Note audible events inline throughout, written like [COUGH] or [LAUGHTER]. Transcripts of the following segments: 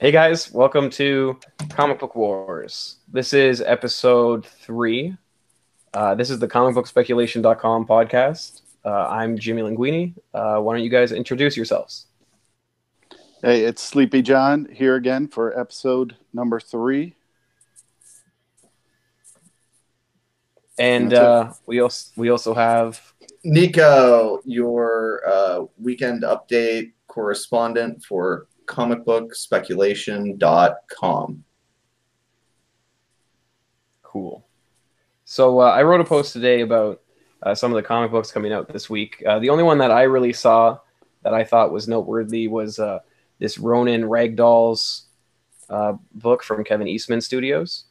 Hey guys, welcome to Comic Book Wars. This is episode three. Uh, this is the comicbookspeculation.com podcast. Uh, I'm Jimmy Linguini. Uh, why don't you guys introduce yourselves? Hey, it's Sleepy Jawn here again for episode number three. And uh, we also we also have Nico, your uh, weekend update correspondent for comicbookspeculation.com. Cool. So uh, I wrote a post today about uh, some of the comic books coming out this week. Uh, the only one that I really saw that I thought was noteworthy was uh, this Ronin Ragdolls uh, book from Kevin Eastman Studios.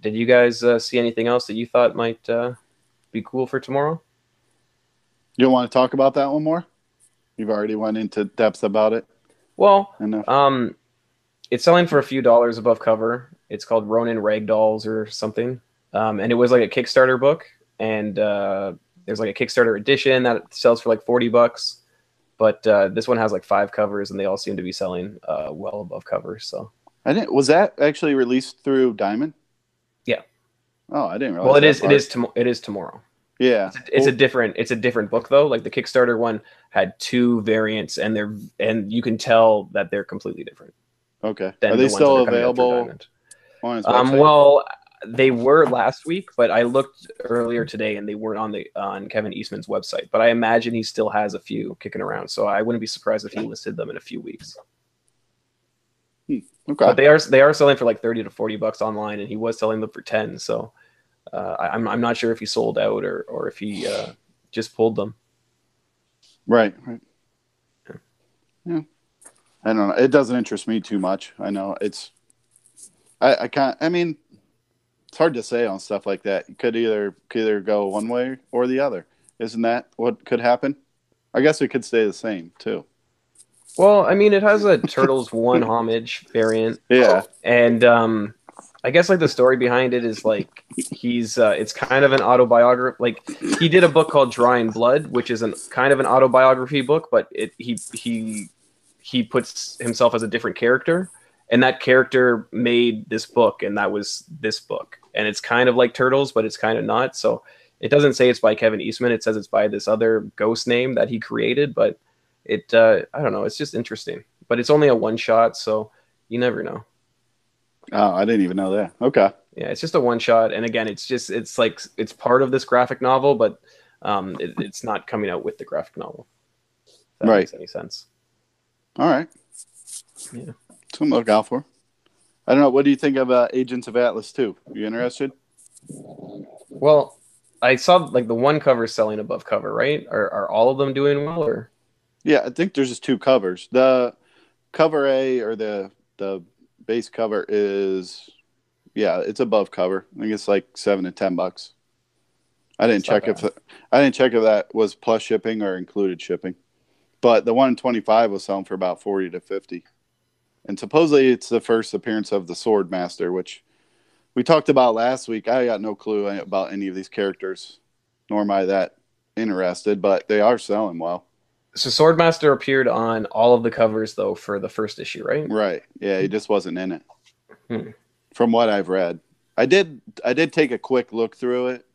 Did you guys uh, see anything else that you thought might uh, be cool for tomorrow? You don't want to talk about that one more? You've already went into depth about it Well, enough. um, it's selling for a few dollars above cover. It's called Ronin Ragdolls or something, um, and it was like a Kickstarter book. And uh, there's like a Kickstarter edition that sells for like forty bucks. But uh, this one has like five covers, and they all seem to be selling uh, well above cover. So, I didn't. Was that actually released through Diamond? Yeah. Oh, I didn't realize. well, it that is. It part. is. Tom- it is tomorrow. Yeah. It's, a, it's a different. It's a different book though. Like the Kickstarter one had two variants, and they're and you can tell that they're completely different. Okay. Are they ones still that are coming out through available Um, well, they were last week, but I looked earlier today and they weren't on the on Kevin Eastman's website. But I imagine he still has a few kicking around, so I wouldn't be surprised if he listed them in a few weeks. okay. But they are they are selling for like thirty to forty bucks online, and he was selling them for ten. So uh, I, I'm I'm not sure if he sold out or or if he uh, just pulled them. Right. Right. Yeah. I don't know. It doesn't interest me too much. I know it's. I I can't. I mean, it's hard to say on stuff like that. You could either could either go one way or the other. Isn't that what could happen? I guess it could stay the same too. Well, I mean, it has a [LAUGHS] Turtles One homage variant, Yeah. and um i guess like the story behind it is like he's uh it's kind of an autobiography like he did a book called drawing blood which is an kind of an autobiography book but it he he he puts himself as a different character and that character made this book and that was this book. And it's kind of like turtles but it's kind of not so it doesn't say it's by kevin eastman it says it's by this other ghost name that he created but it uh i don't know it's just interesting. But it's only a one shot so you never know Oh, I didn't even know that. Okay. yeah it's just a one shot and again it's just it's like it's part of this graphic novel but um it, it's not coming out with the graphic novel that Right. makes any sense All right. Yeah. Something to look out for. I don't know. What do you think of uh, Agents of Atlas 2? You interested? well i saw like the one cover selling above cover right are, are all of them doing well or Yeah, I think there's just two covers. The cover A or the the base cover is yeah, it's above cover. I think it's like seven to ten bucks. I didn't check if I didn't check if that was plus shipping or included shipping. But the one in twenty five was selling for about forty to fifty. And supposedly it's the first appearance of the Sword Master, which we talked about last week. I got no clue about any of these characters, nor am I that interested, but they are selling well. So swordmaster appeared on all of the covers though for the first issue right Right. Yeah, he just wasn't in it. Hmm. From what I've read. I did I did take a quick look through it.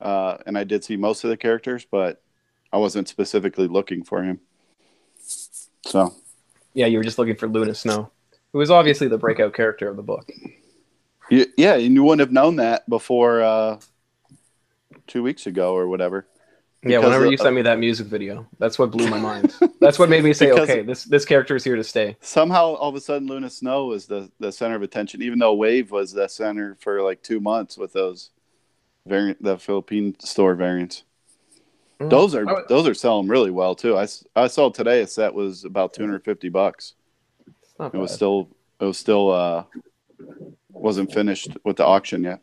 Uh, and I did see most of the characters, but I wasn't specifically looking for him. So yeah you were just looking for luna snow who was obviously the breakout character of the book yeah, and you wouldn't have known that before uh, two weeks ago or whatever. Yeah Because whenever of- you sent me that music video that's what blew my [LAUGHS] mind that's what made me say Because- okay this this character is here to stay Somehow all of a sudden Luna Snow was the, the center of attention, even though Wave was the center for like two months with those variant the Philippine store variants. Mm. Those are would- those are selling really well too. I, I saw today a set was about 250 bucks. It's not It was still it was still uh wasn't finished with the auction yet.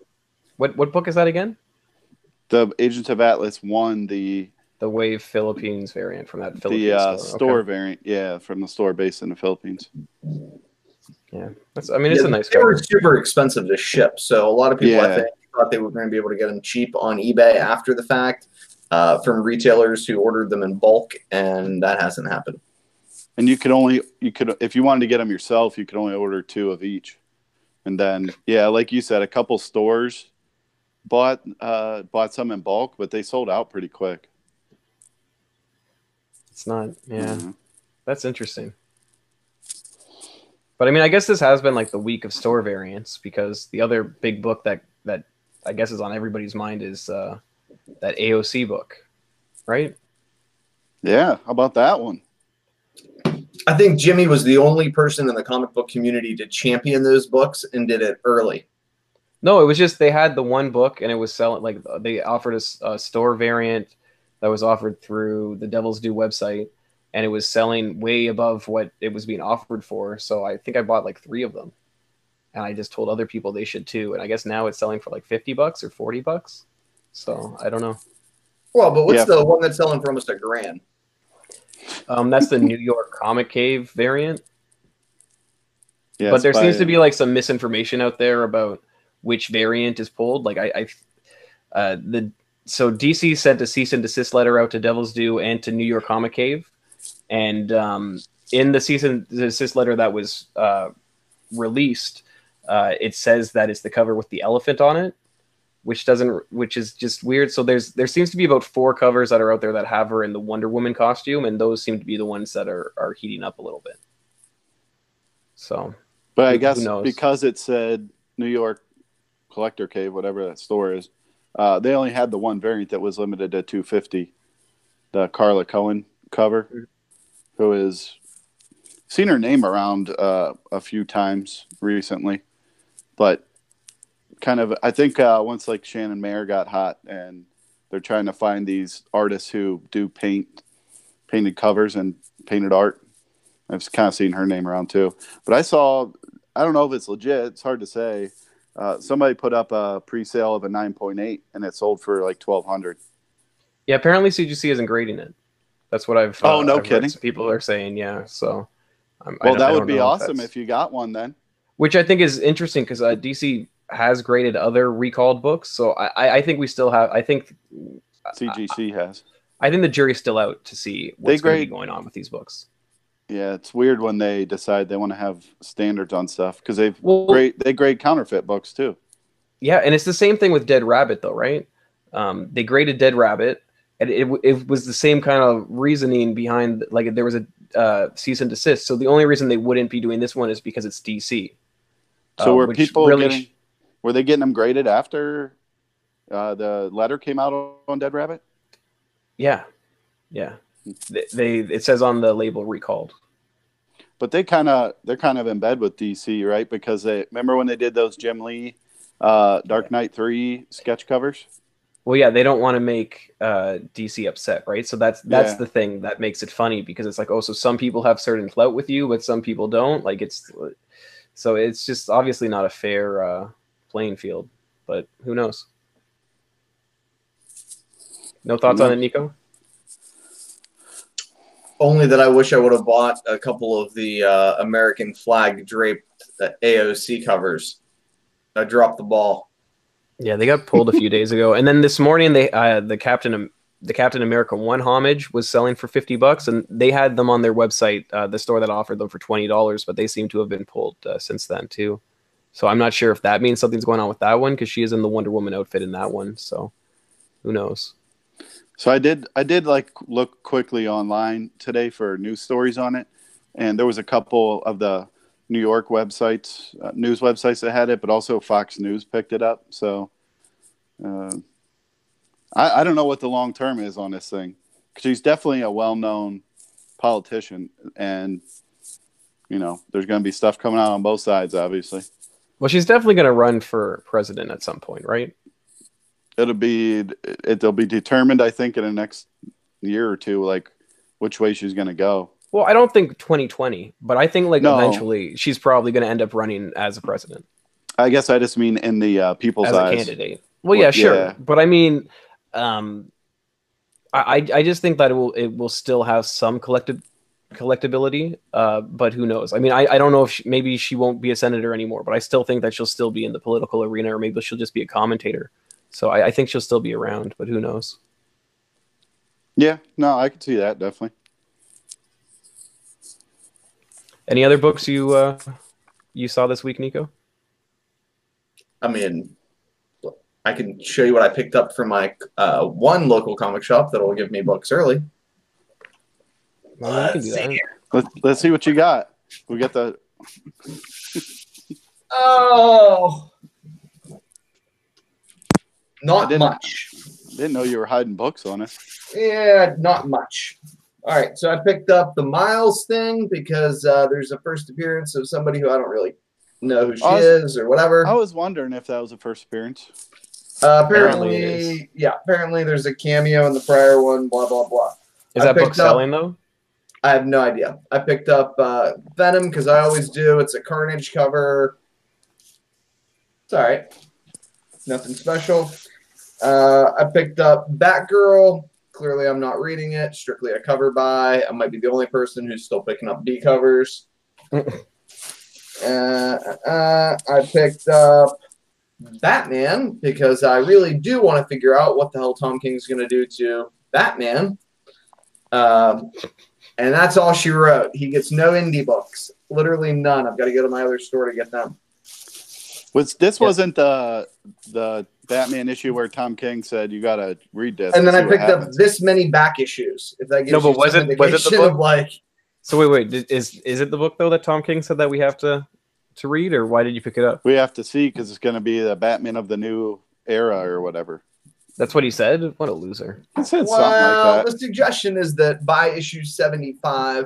what what book is that again The Agents of Atlas one the the Wave Philippines variant from that Philippines the uh, store. store Okay. variant, yeah, from the store based in the Philippines. Yeah, that's. I mean, it's Yeah, a nice They were super expensive to ship, so a lot of people I think thought they were going to be able to get them cheap on eBay after the fact uh, from retailers who ordered them in bulk, and that hasn't happened. and you could only you could if you wanted to get them yourself, you could only order two of each. And then yeah, like you said, a couple stores bought uh, bought some in bulk, but they sold out pretty quick. It's not. Yeah, Mhm. that's interesting. But I mean, I guess this has been like the week of store variants because the other big book that that I guess is on everybody's mind is uh, that AOC book, right? Yeah, how about that one? I think Jimmy was the only person in the comic book community to champion those books and did it early. No, it was just they had the one book and it was selling like they offered a store variant that was offered through the Devil's Due website, and it was selling way above what it was being offered for. So I think I bought like three of them, and I just told other people they should too. And I guess now it's selling for like fifty bucks or forty bucks. So I don't know. Well, but what's Yeah. the one that's selling for almost a grand? Um, that's the New York Comic Cave variant. Yeah, but there by- seems to be like some misinformation out there about which variant is pulled. Like I, I uh, the so DC sent a cease and desist letter out to Devil's Due and to New York Comic Cave, and um, in the cease and desist letter that was uh, released, uh, it says that it's the cover with the elephant on it, which doesn't, which is just weird. So there's there seems to be about four covers that are out there that have her in the Wonder Woman costume, and those seem to be the ones that are are heating up a little bit. So But I guess because it said New York Collector Cave, whatever that store is, uh, they only had the one variant that was limited to 250. The Carla Cohen cover, who is seen her name around uh, a few times recently, but kind of I think uh, once like Shannon Maer got hot and they're trying to find these artists who do paint painted covers and painted art. I've kind of seen her name around too. But I saw, I don't know if it's legit. It's hard to say. Uh, somebody put up a pre-sale of a 9.8 and it sold for like 1200 Yeah, apparently CGC isn't grading it. That's what I've. Found. Oh, no I've kidding. People are saying, yeah. So, um, I well that I would be awesome that's- if you got one then Which I think is interesting because uh, DC has graded other recalled books, so I, I- I think we still have. I think, cgc has I think the jury's still out to see what's be grade- going on with these books. Yeah it's weird when they decide they want to have standards on stuff because they've Well, grade they grade counterfeit books too Yeah, and it's the same thing with Dead Rabbit, though, right? Um, they graded Dead Rabbit, and it, it was the same kind of reasoning behind, like there was a uh, cease and desist. So the only reason they wouldn't be doing this one is because it's DC. so Uh, were people really getting were they getting them graded after uh, the letter came out on dead rabbit Yeah, yeah. They, they it says on the label recalled. but they kind of they're kind of in bed with DC, right? Because they remember when they did those Jim Lee uh, Dark Knight three sketch covers. Well, yeah, they don't want to make uh, DC upset, right? So that's that's Yeah. the thing that makes it funny because it's like, oh, so some people have certain clout with you, but some people don't. Like it's so it's just obviously not a fair uh, playing field. But who knows? No thoughts on it, Nico? Only that I wish I would have bought a couple of the uh, American flag draped uh, AOC covers. I dropped the ball. Yeah, they got pulled a few days ago, and then this morning they uh, the Captain the Captain America One homage was selling for fifty bucks, and they had them on their website, uh, the store that offered them for twenty dollars, but they seem to have been pulled uh, since then too. So I'm not sure if that means something's going on with that one because she is in the Wonder Woman outfit in that one. So who knows? So I did I did like look quickly online today for news stories on it, and there was a couple of the New York websites, uh, news websites that had it, but also Fox News picked it up. So uh, I, I don't know what the long term is on this thing because definitely a well known politician, and you know there's going to be stuff coming out on both sides, obviously. Well, she's definitely going to run for president at some point, right? It'll be it, it'll be determined, I think, in the next year or two, like which way she's going to go. Well, I don't think 2020, but I think like No. eventually she's probably going to end up running as a president. I guess I just mean in the uh, people's as a candidate. Well, yeah, sure, yeah. but I mean, um, I I just think that it will it will still have some collected collectability. Uh, but who knows? I mean, I, I don't know if she, maybe she won't be a senator anymore, but I still think that she'll still be in the political arena, or maybe she'll just be a commentator. So I, I think she'll still be around, but who knows? Yeah, no, I can see that definitely. Any other books you uh, you saw this week, Nico? I mean, I can show you what I picked up from my uh, one local comic shop that will give me books early. Well, we can do Let's see Let's let's see what you got. We got the Oh, I not didn't- much. didn't know you were hiding books on us. Yeah, not much. All right, so I picked up the Miles thing because uh, there's a first appearance of somebody who I don't really know who she was- is or whatever. I was wondering if that was a first appearance. Uh, Apparently apparently, yeah, apparently there's a cameo in the prior one. Blah blah blah. Is I that book picked up- selling though? I have no idea. I picked up uh, Venom because I always do. It's a Carnage cover. It's all right. Nothing special. Uh, I picked up Batgirl. Clearly, I'm not reading it. Strictly a cover buy. I might be the only person who's still picking up B covers. [LAUGHS] uh, uh, I picked up Batman because I really do want to figure out what the hell Tom King's going to do to Batman. Um, and that's all she wrote. He gets no indie books, literally none. I've got to go to my other store to get them. Was this Yeah. wasn't the the Batman issue where Tom King said you got to read this? And then I what picked up this many back issues. If that gives No, but you was it- was it the indication book? of like So wait, wait, is is it the book though that Tom King said that we have to to read, or why did you pick it up? We have to see because it's going to be the Batman of the new era or whatever. That's what he said. What a loser! He said well, something like that. the suggestion is that by issue 75,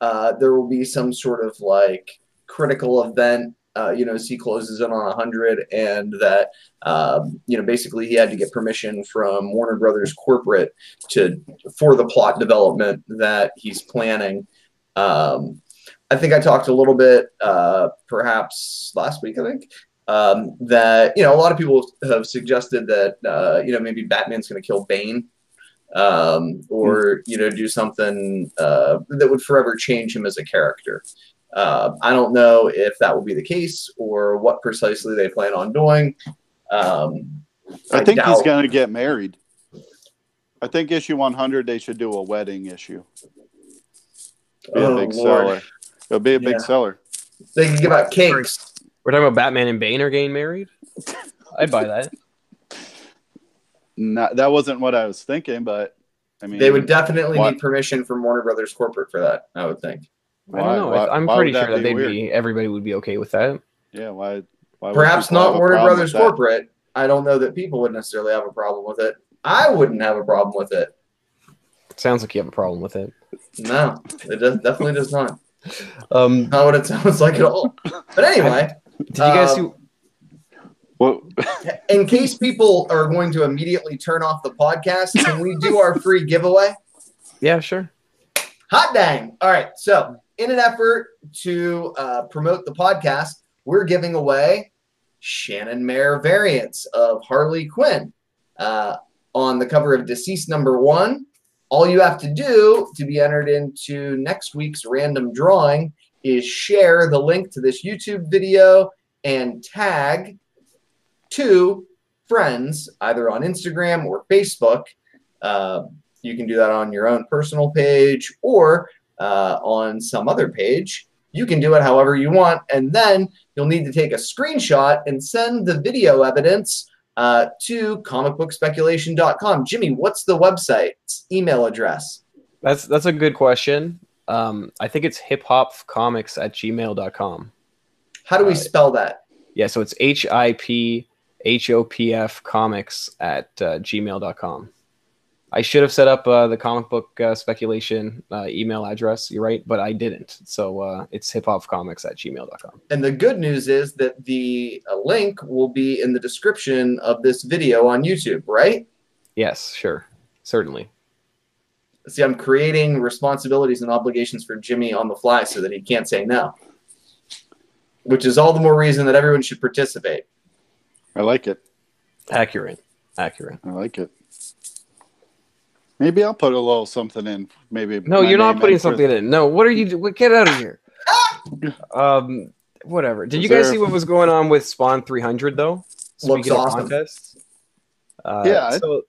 uh, there will be some sort of like critical event. Uh, you know, as he closes in on 100, and that, um, you know, basically he had to get permission from Warner Brothers corporate to for the plot development that he's planning. Um, I think I talked a little bit, uh, perhaps last week, I think, um, that you know a lot of people have suggested that uh, you know maybe Batman's going to kill Bane, um, or you know do something uh, that would forever change him as a character. Uh, I don't know if that will be the case or what precisely they plan on doing. Um, I think he's going to get married. I think issue 100 they should do a wedding issue. Be Oh, a big Lord. seller. It'll be a big Yeah. seller. They can give out cakes. We're talking about Batman and Bane are getting married. [LAUGHS] I'd buy that. Not, that wasn't what I was thinking, but I mean, They would definitely why- need permission from Warner Brothers corporate for that. I would think. I don't know. why- I'm why pretty sure that be they'd weird? be everybody would be okay with that. Yeah, why? why Perhaps not Warner Brothers with that? corporate. I don't know that people would necessarily have a problem with it. I wouldn't have a problem with it. Sounds like you have a problem with it. No, it does, definitely does not. [LAUGHS] Um, Not what it sounds like at all. But anyway, did you guys Um, see? Well, in case people are going to immediately turn off the podcast, can we do our free giveaway? [LAUGHS] Yeah, sure. Hot dang. All right. So, in an effort to uh, promote the podcast, we're giving away Shannon Maer variants of Harley Quinn uh, on the cover of Deceased number one. All you have to do to be entered into next week's random drawing is share the link to this YouTube video and tag two friends, either on Instagram or Facebook. Uh, you can do that on your own personal page or uh, on some other page. You can do it however you want. And then you'll need to take a screenshot and send the video evidence uh, to comicbookspeculation.com. Jimmy, what's the website's email address? That's that's a good question. Um, I think it's hip hop comics at gmail.com. How do we Uh, spell that? Yeah, so it's H I P H O P F comics at uh, gmail.com. I should have set up uh, the comic book uh, speculation uh, email address. You're right, but I didn't. So uh, it's hip hop comics at gmail.com. And the good news is that the uh, link will be in the description of this video on YouTube, right? Yes, sure. Certainly. See, I'm creating responsibilities and obligations for Jimmy on the fly so that he can't say no, which is all the more reason that everyone should participate. I like it. Accurate. Accurate. I like it. Maybe I'll put a little something in. Maybe. No, you're not putting in for- something in. No, what are you doing? Get out of here. [LAUGHS] um, whatever. Did Is you guys there- see what was going on with Spawn 300 though? Looks Speaking of awesome. contests. Uh, Yeah, I- So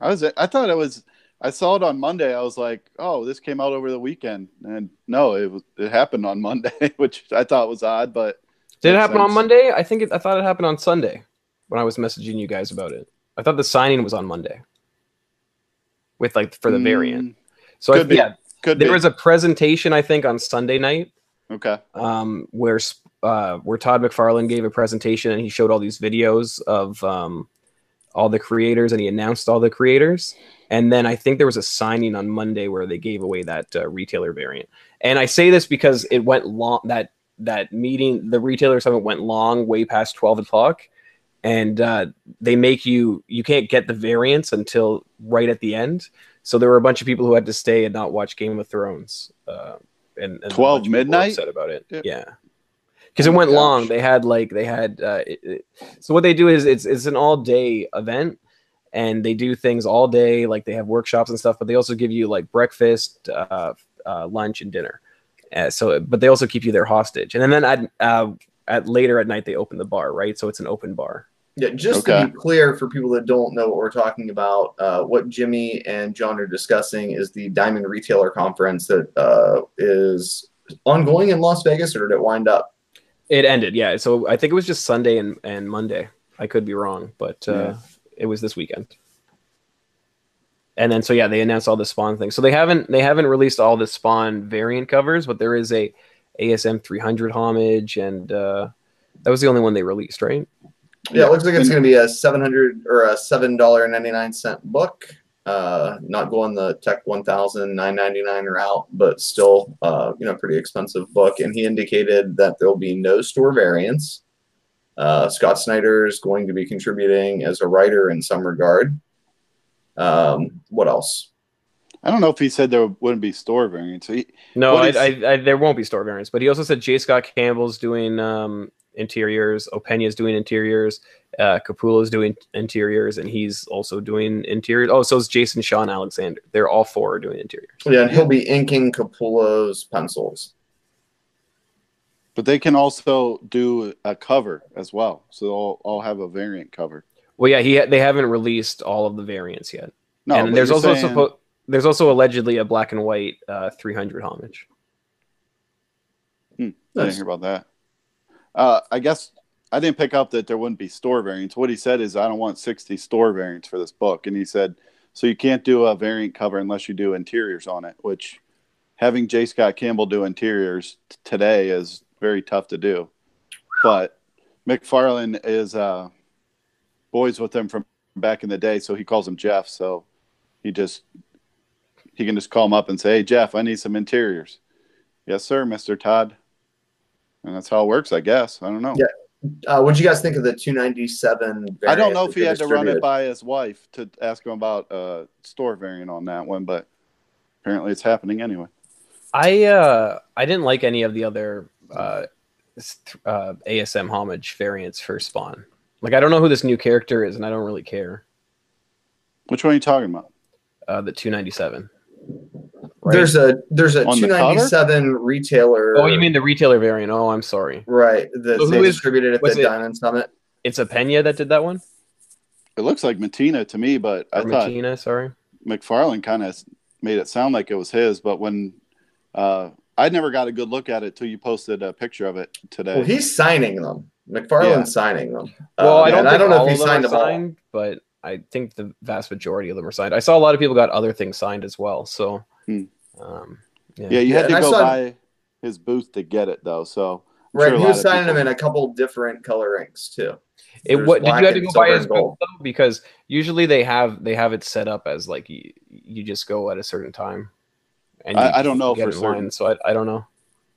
I was. I thought it was I saw it on Monday. I was like, "Oh, this came out over the weekend," and no, it was it happened on [LAUGHS] Monday, which I thought was odd. But Did it makes happen on. Monday? I think it, I thought it happened on Sunday when I was messaging you guys about it. I thought the signing was on Monday with like for the variant. Mm, So I, be. yeah, could there be was a presentation I think on Sunday night okay. um, where uh, where Todd McFarlane gave a presentation and he showed all these videos of um, all the creators and he announced all the creators. And then I think there was a signing on Monday where they gave away that uh, retailer variant. And I say this because it went long. That that meeting, the retailer summit went long, way past twelve o'clock, and uh, they make you you can't get the variants until right at the end. So there were a bunch of people who had to stay and not watch Game of Thrones. Uh, and, and 12 bunch of people were midnight? upset about it. Yeah. Yeah, because Oh it my went long. They had like they had. Uh, it, it- so what they do is it's it's an all day event, and they do things all day. Like they have workshops and stuff, but they also give you like breakfast, uh, uh, lunch, and dinner. Uh, so, but they also keep you there hostage, and then I. uh, at later at night they open the bar, right? So it's an open bar. Yeah, just to be clear for people that don't know what we're talking about, uh, what Jimmy and John are discussing is the Diamond Retailer Conference that uh, is ongoing in Las Vegas, or did it wind up? It ended, yeah. So I think it was just Sunday and, and Monday. I could be wrong, but uh, Yeah. it was this weekend. And then so yeah, they announced all the Spawn things. So they haven't they haven't released all the Spawn variant covers, but there is a ASM 300 homage, and uh, that was the only one they released, right? Yeah, it looks like it's going to be a seven hundred or a seven dollar and ninety nine cent book. Uh, not going the Tech one thousand nine ninety nine route, but still, uh, you know, pretty expensive book. And he indicated that there will be no store variants. Uh, Scott Snyder is going to be contributing as a writer in some regard. Um, what else? I don't know if he said there wouldn't be store variants. He, No, I, is- I, I, there won't be store variants. But he also said J. Scott Campbell's doing um, interiors, Opena's doing interiors, uh, Capullo's doing interiors, and he's also doing interiors. Oh, so is Jason Shawn Alexander. They're all four are doing interiors. Yeah, and he'll be inking Capullo's pencils. but they can also do a cover as well. So they'll all have a variant cover. Well, yeah, he they haven't released all of the variants yet. No, and there's also saying- suppo- there's also allegedly a black and white uh, 300 homage. I didn't hear about that. Uh, I guess I didn't pick up that there wouldn't be store variants. What he said is, I don't want 60 store variants for this book. And he said, so you can't do a variant cover unless you do interiors on it, which having J. Scott Campbell do interiors t- today is very tough to do. But McFarlane is uh, boys with him from back in the day, so he calls him Jeff. So he just he can just call him up and say, "Hey Jeff, I need some interiors." Yes, sir, Mister Todd. And that's how it works, I guess. I don't know. Yeah. Uh, what do you guys think of the 297? I don't know if he had to run it by his wife to ask him about uh, store variant on that one, but apparently it's happening anyway. I uh I didn't like any of the other uh, uh ASM homage variants for Spawn. Like I don't know who this new character is, and I don't really care. Which one are you talking about? Uh, the 297. Right? There's a there's a On the 297 retailer. oh, you mean the retailer variant? Oh, I'm sorry. right that So who they is- distributed at the it- Diamond Summit? It's Opena that did that one. It looks like Mattina to me, but I Or thought Martina, sorry. McFarlane kind of made it sound like it was his. But when uh, I never got a good look at it till you posted a picture of it today. Well, he's signing them. McFarlane's Yeah. signing them. Well, Uh, I don't. Think I don't know all if he signed are them all. signed, but I think the vast majority of them are signed. I saw a lot of people got other things signed as well. So, Hmm. Um, yeah, yeah. you had and to go saw- by his booth to get it though. So I'm Right, sure he was of signing people- them in a couple different color inks too. It There's what did you have to go buy his gold. booth though? Because usually they have they have it set up as like you, you just go at a certain time. And I- you I don't know for in line, certain. so I, I don't know.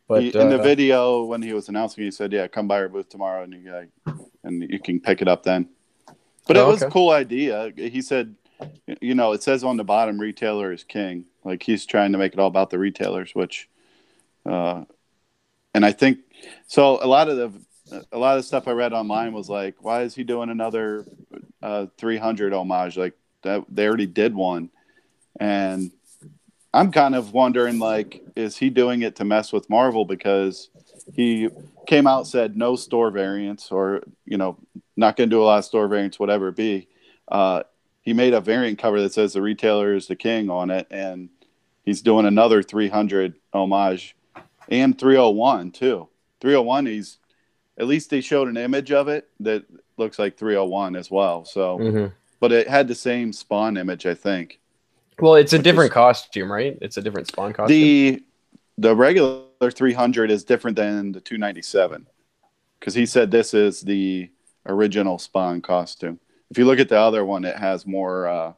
But He- in the uh, video when he was announcing, he said, "Yeah, come by our booth tomorrow, and you and you can pick it up then." But it Oh, was a cool idea. He said, "You know, it says on the bottom, retailer is king." Like he's trying to make it all about the retailers, which, uh, and I think so. A lot of the a lot of the stuff I read online was like, "Why is he doing another uh, 300 homage? Like that they already did one," and I'm kind of wondering like, is he doing it to mess with Marvel because he came out said no store variants or you know not going to do a lot of store variants, whatever it be. Uh, he made a variant cover that says the retailer is the king on it, and he's doing another 300 homage and 301 too. 301, he's at least they showed an image of it that looks like 301 as well. So, hmm but it had the same spawn image, I think. Well, it's a different is- costume, right? It's a different spawn costume. The the regular 300 is different than the 297 because he said this is the original Spawn costume. If you look at the other one, it has more uh,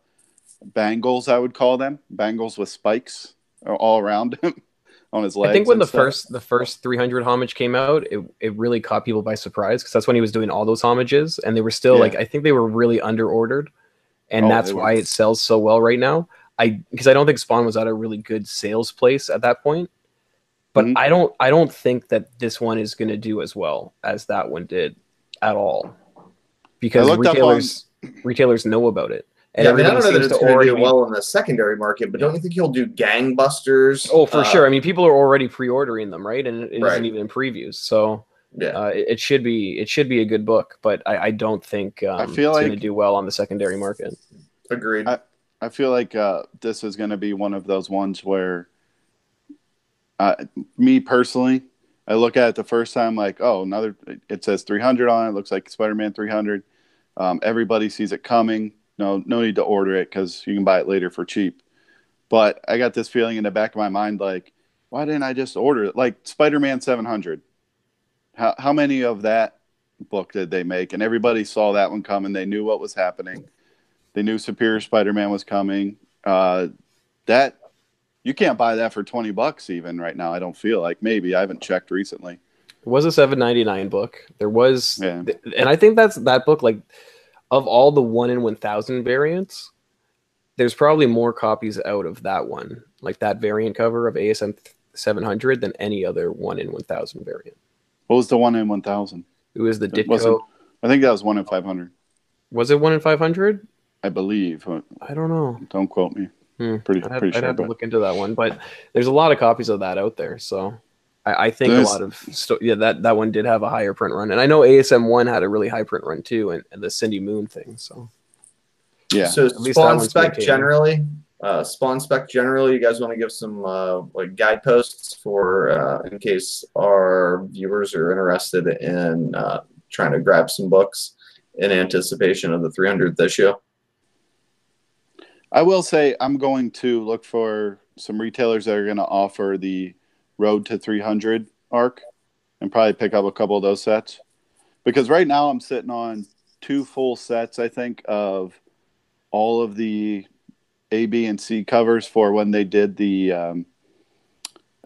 bangles, I would call them bangles with spikes all around [LAUGHS] him on his legs. I think when the stuff. first the first 300 homage came out, it, it really caught people by surprise because that's when he was doing all those homages, and they were still Yeah. like I think they were really under ordered, and Oh, that's why it sells so well right now. I because I don't think Spawn was at a really good sales place at that point, but Mhm. I don't I don't think that this one is going to do as well as that one did at all because looked up retailers retailers know about it. And yeah, I mean, I don't know everybody that seems it's going to already do well in the secondary market, but don't you think he'll do gangbusters? Oh, for Uh, sure. I mean, people are already pre-ordering them, right? And it Right. not even in previews, so Yeah. uh, it, it should be it should be a good book. But I, I don't think um, I feel it's going to like- do well on the secondary market. Agreed. I- I feel like uh, this is going to be one of those ones where, uh, me personally, I look at it the first time like, oh, another. It says 300 on it. Looks like Spider-Man 300. Um, everybody sees it coming. No, no need to order it because you can buy it later for cheap. But I got this feeling in the back of my mind like, why didn't I just order it? Like Spider-Man 700. How how many of that book did they make? And everybody saw that one coming. They knew what was happening. They knew Superior Spider-Man was coming. Uh, that you can't buy that for twenty bucks even right now. I don't feel like maybe I haven't checked recently. It was a 7.99 book. There was, Yeah. and I think that's that book. Like of all the one in 1,000 variants, there's probably more copies out of that one, like that variant cover of ASM 700, than any other one in 1,000 variant. What was the one in one thousand? It was the Ditko. I think that was one in five hundred. Was it one in 500? I believe. I don't know. Don't quote me. Hmm. Pretty I'd pretty I'd sure. have to but- look into that one, but there's a lot of copies of that out there. So I, I think There's- a lot of sto- yeah that that one did have a higher print run, and I know ASM one had a really high print run too, and, and the Cindy Moon thing. So yeah. So At least that spawn spec generally, uh, spawn spec generally. You guys want to give some uh, like guideposts for uh, in case our viewers are interested in uh, trying to grab some books in anticipation of the 300th issue. I will say I'm going to look for some retailers that are going to offer the Road to 300 arc and probably pick up a couple of those sets. Because right now I'm sitting on two full sets, I think, of all of the A, B, and C covers for when they did the um,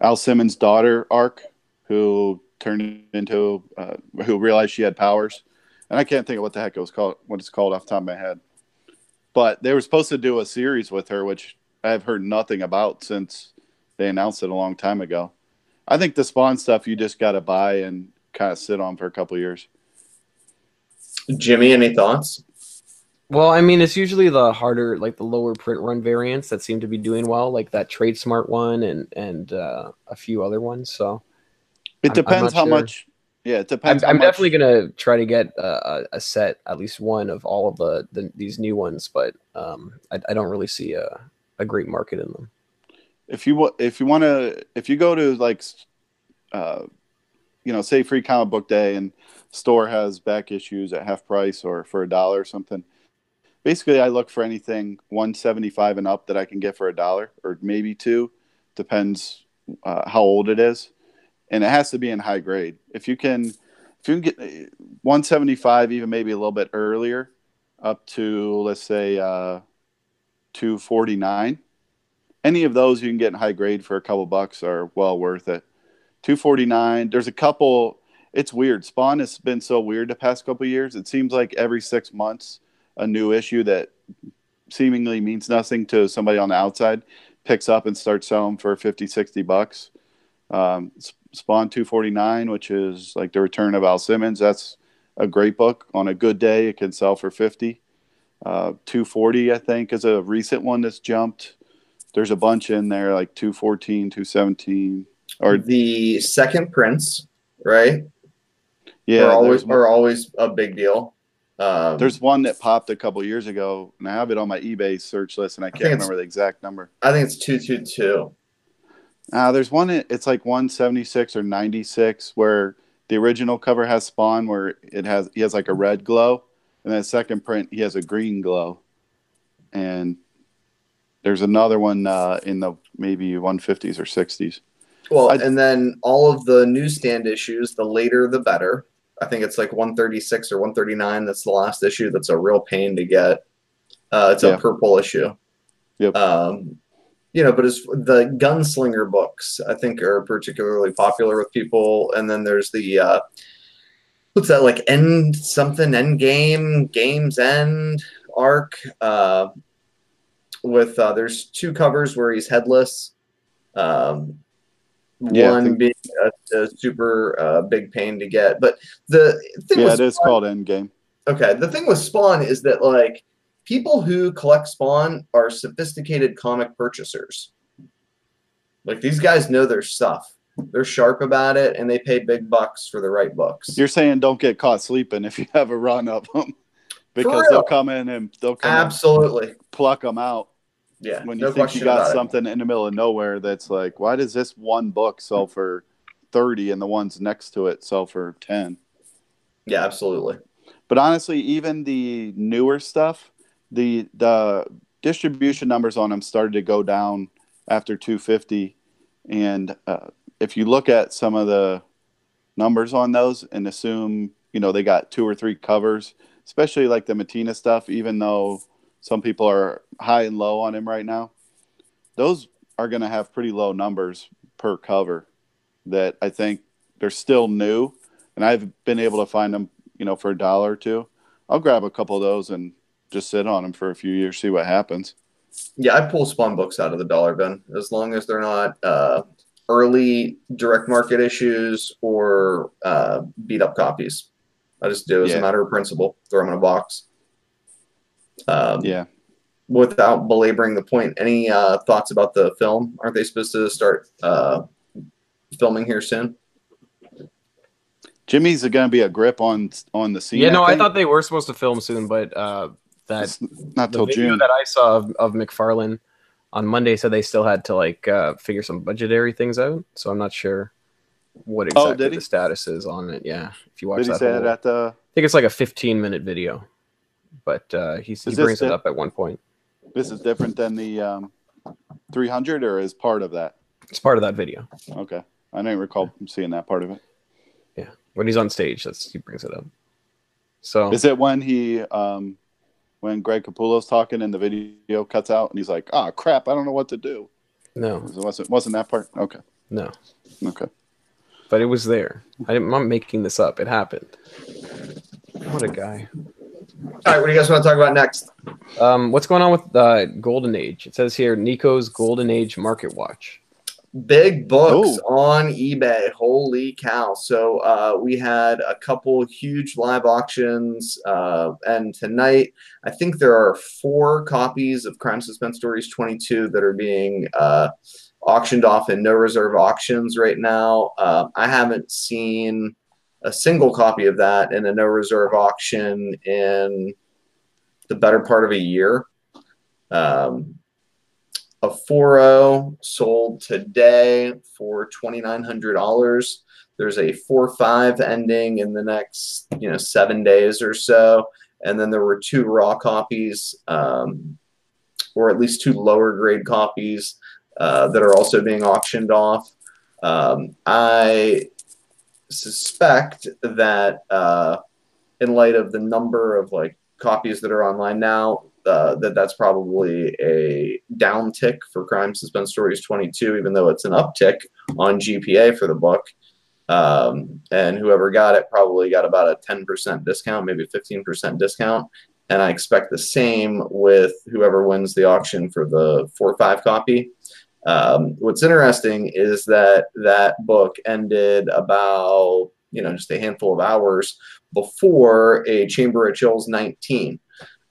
Al Simmons' daughter arc, who turned into, uh, who realized she had powers. And I can't think of what the heck it was called, what it's called off the top of my head but they were supposed to do a series with her, which I have heard nothing about since they announced it a long time ago. I think the Spawn stuff you just got to buy and kind of sit on for a couple of years. Jimmy, any thoughts? well, I mean, it's usually the harder, like the lower print run variants that seem to be doing well, like that Trade Smart one and and uh, a few other ones. So It I'm- I'm depends how sure. much. Yeah, it I'm, depends. I'm definitely gonna try to get uh, a, a set, at least one of all of the, the these new ones, but um, I, I don't really see a, a great market in them. If you if you want to if you go to like uh you know say free comic book day and store has back issues at half price or for a dollar or something basically i look for anything 175 and up that i can get for a dollar or maybe two depends uh, how old it is. And it has to be in high grade. If you can if you can get uh, 175 even maybe a little bit earlier up to let's say uh 249 any of those you can get in high grade for a couple bucks are well worth it. 249. There's a couple. It's weird. Spawn has been so weird the past couple years. It seems like every six months a new issue that seemingly means nothing to somebody on the outside picks up and starts selling for 50, 60 bucks. Um, Spawn 249, which is like the return of Al Simmons. That's a great book. On a good day, it can sell for 50. Uh, 240, I think, is a recent one that's jumped there's a bunch in there like 214 217 or the second prints, right? yeah are always there's- are always a big deal. Um, There's one that popped a couple years ago, and I have it on my eBay search list, and I can't it's- remember the exact number. I think it's two two two. Uh, there's one, it's like 176 or 96, where the original cover has Spawn, where it has he has like a red glow, and then second print he has a green glow, and there's another one uh, in the maybe 150s or 60s. Well, I- and then all of the newsstand issues, the later the better. I think it's like 136 or 139. That's the last issue. That's a real pain to get. Uh, it's Yeah. a purple issue. Yep. Um, you know, but as the gunslinger books, I think are particularly popular with people. And then there's the uh, what's that like end something end game games end arc uh, with uh, there's two covers where he's headless. Um, Yeah, one being a, a super uh, big pain to get, but the thing Yeah, it is Spawn- called Endgame. okay. The thing with Spawn is that like people who collect Spawn are sophisticated comic purchasers. Like these guys know their stuff. They're sharp about it, and they pay big bucks for the right books. You're saying don't get caught sleeping if you have a run of them, because they'll come in and they'll come Absolutely, pluck them out yeah. when no you think you got about it. something in the middle of nowhere that's like, why does this one book sell for thirty and the ones next to it sell for ten? Yeah, absolutely. But honestly, even the newer stuff, the the distribution numbers on them started to go down after 250, and uh, if you look at some of the numbers on those and assume you know they got two or three covers, especially like the Mattina stuff, even though some people are high and low on him right now, those are going to have pretty low numbers per cover. That I think they're still new, and I've been able to find them, you know, for a dollar or two. I'll grab a couple of those and just sit on them for a few years, see what happens. Yeah, I pull Spawn books out of the dollar bin as long as they're not uh, early direct market issues or uh, beat up copies. I just do it as Yeah. a matter of principle. Throw them in a box. Um, Yeah. Without belaboring the point, any uh, thoughts about the film? Aren't they supposed to start uh, filming here soon? Jimmy's going to be a grip on on the scene. yeah, no, I think. thought they were supposed to film soon, but uh, that It's not the till video June. that I saw of, of McFarlane on Monday said they still had to like uh, figure some budgetary things out. So I'm not sure what Oh, exactly did the status is on it. Yeah, if you watch Did he that, say whole- at the? I think it's like a 15 minute video, but uh, he, he Is brings it up at one point. This is different than the um, 300, or is part of that? It's part of that video. Okay, I don't recall seeing that part of it. Yeah, when he's on stage, that's he brings it up. So Is it when he um, when Greg Capullo's talking and the video cuts out and he's like, "Ah, crap, I don't know what to do." no, It wasn't wasn't that part? Okay, no, okay. But it was there. I didn't, I'm not making this up. It happened. What a guy. All right, what do you guys want to talk about next? Um, what's going on with uh, Golden Age? It says here Nico's Golden Age Market Watch. Big books Oh. on eBay. Holy cow. So uh, we had a couple huge live auctions. Uh, and tonight, I think there are four copies of Crime SuspenStories 22 that are being uh, auctioned off in no reserve auctions right now. Uh, I haven't seen a single copy of that in a no reserve auction in the better part of a year. Um, a 4.0 sold today for $2,900. There's a 4.5 ending in the next, you know, seven days or so. And then there were two raw copies, um, or at least two lower grade copies uh, that are also being auctioned off. Um, I suspect that uh, in light of the number of like copies that are online now, uh, that that's probably a downtick for Crime SuspenStories 22, even though it's an uptick on GPA for the book. Um, and whoever got it probably got about a 10% discount, maybe 15% discount. And I expect the same with whoever wins the auction for the 4 5 copy. Um, what's interesting is that that book ended about, you know, just a handful of hours before a Chamber of Chills 19.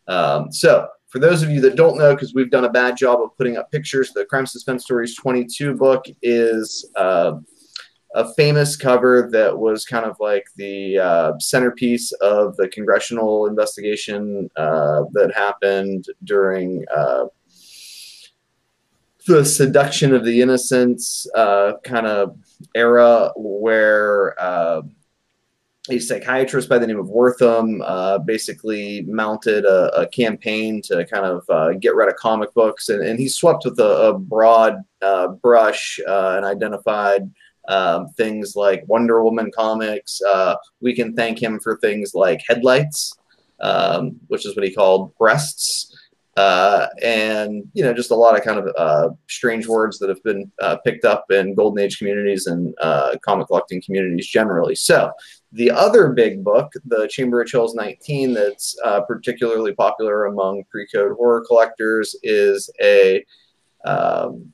Um, so, for those of you that don't know, because we've done a bad job of putting up pictures, the Crime SuspenStories 22 book is uh, a famous cover that was kind of like the uh, centerpiece of the congressional investigation uh, that happened during uh, the seduction of the innocents uh, kind of era where uh, a psychiatrist by the name of Wertham uh, basically mounted a, a, campaign to kind of uh, get rid of comic books, and, and he swept with a, a broad uh, brush uh, and identified um, things like Wonder Woman comics. We can thank him for things like headlights, um, which is what he called breasts. Uh, and you know just a lot of kind of uh, strange words that have been uh, picked up in golden age communities and uh, comic collecting communities generally. So the other big book the chamber of chills 19 that's uh, particularly popular among pre-code horror collectors is a um,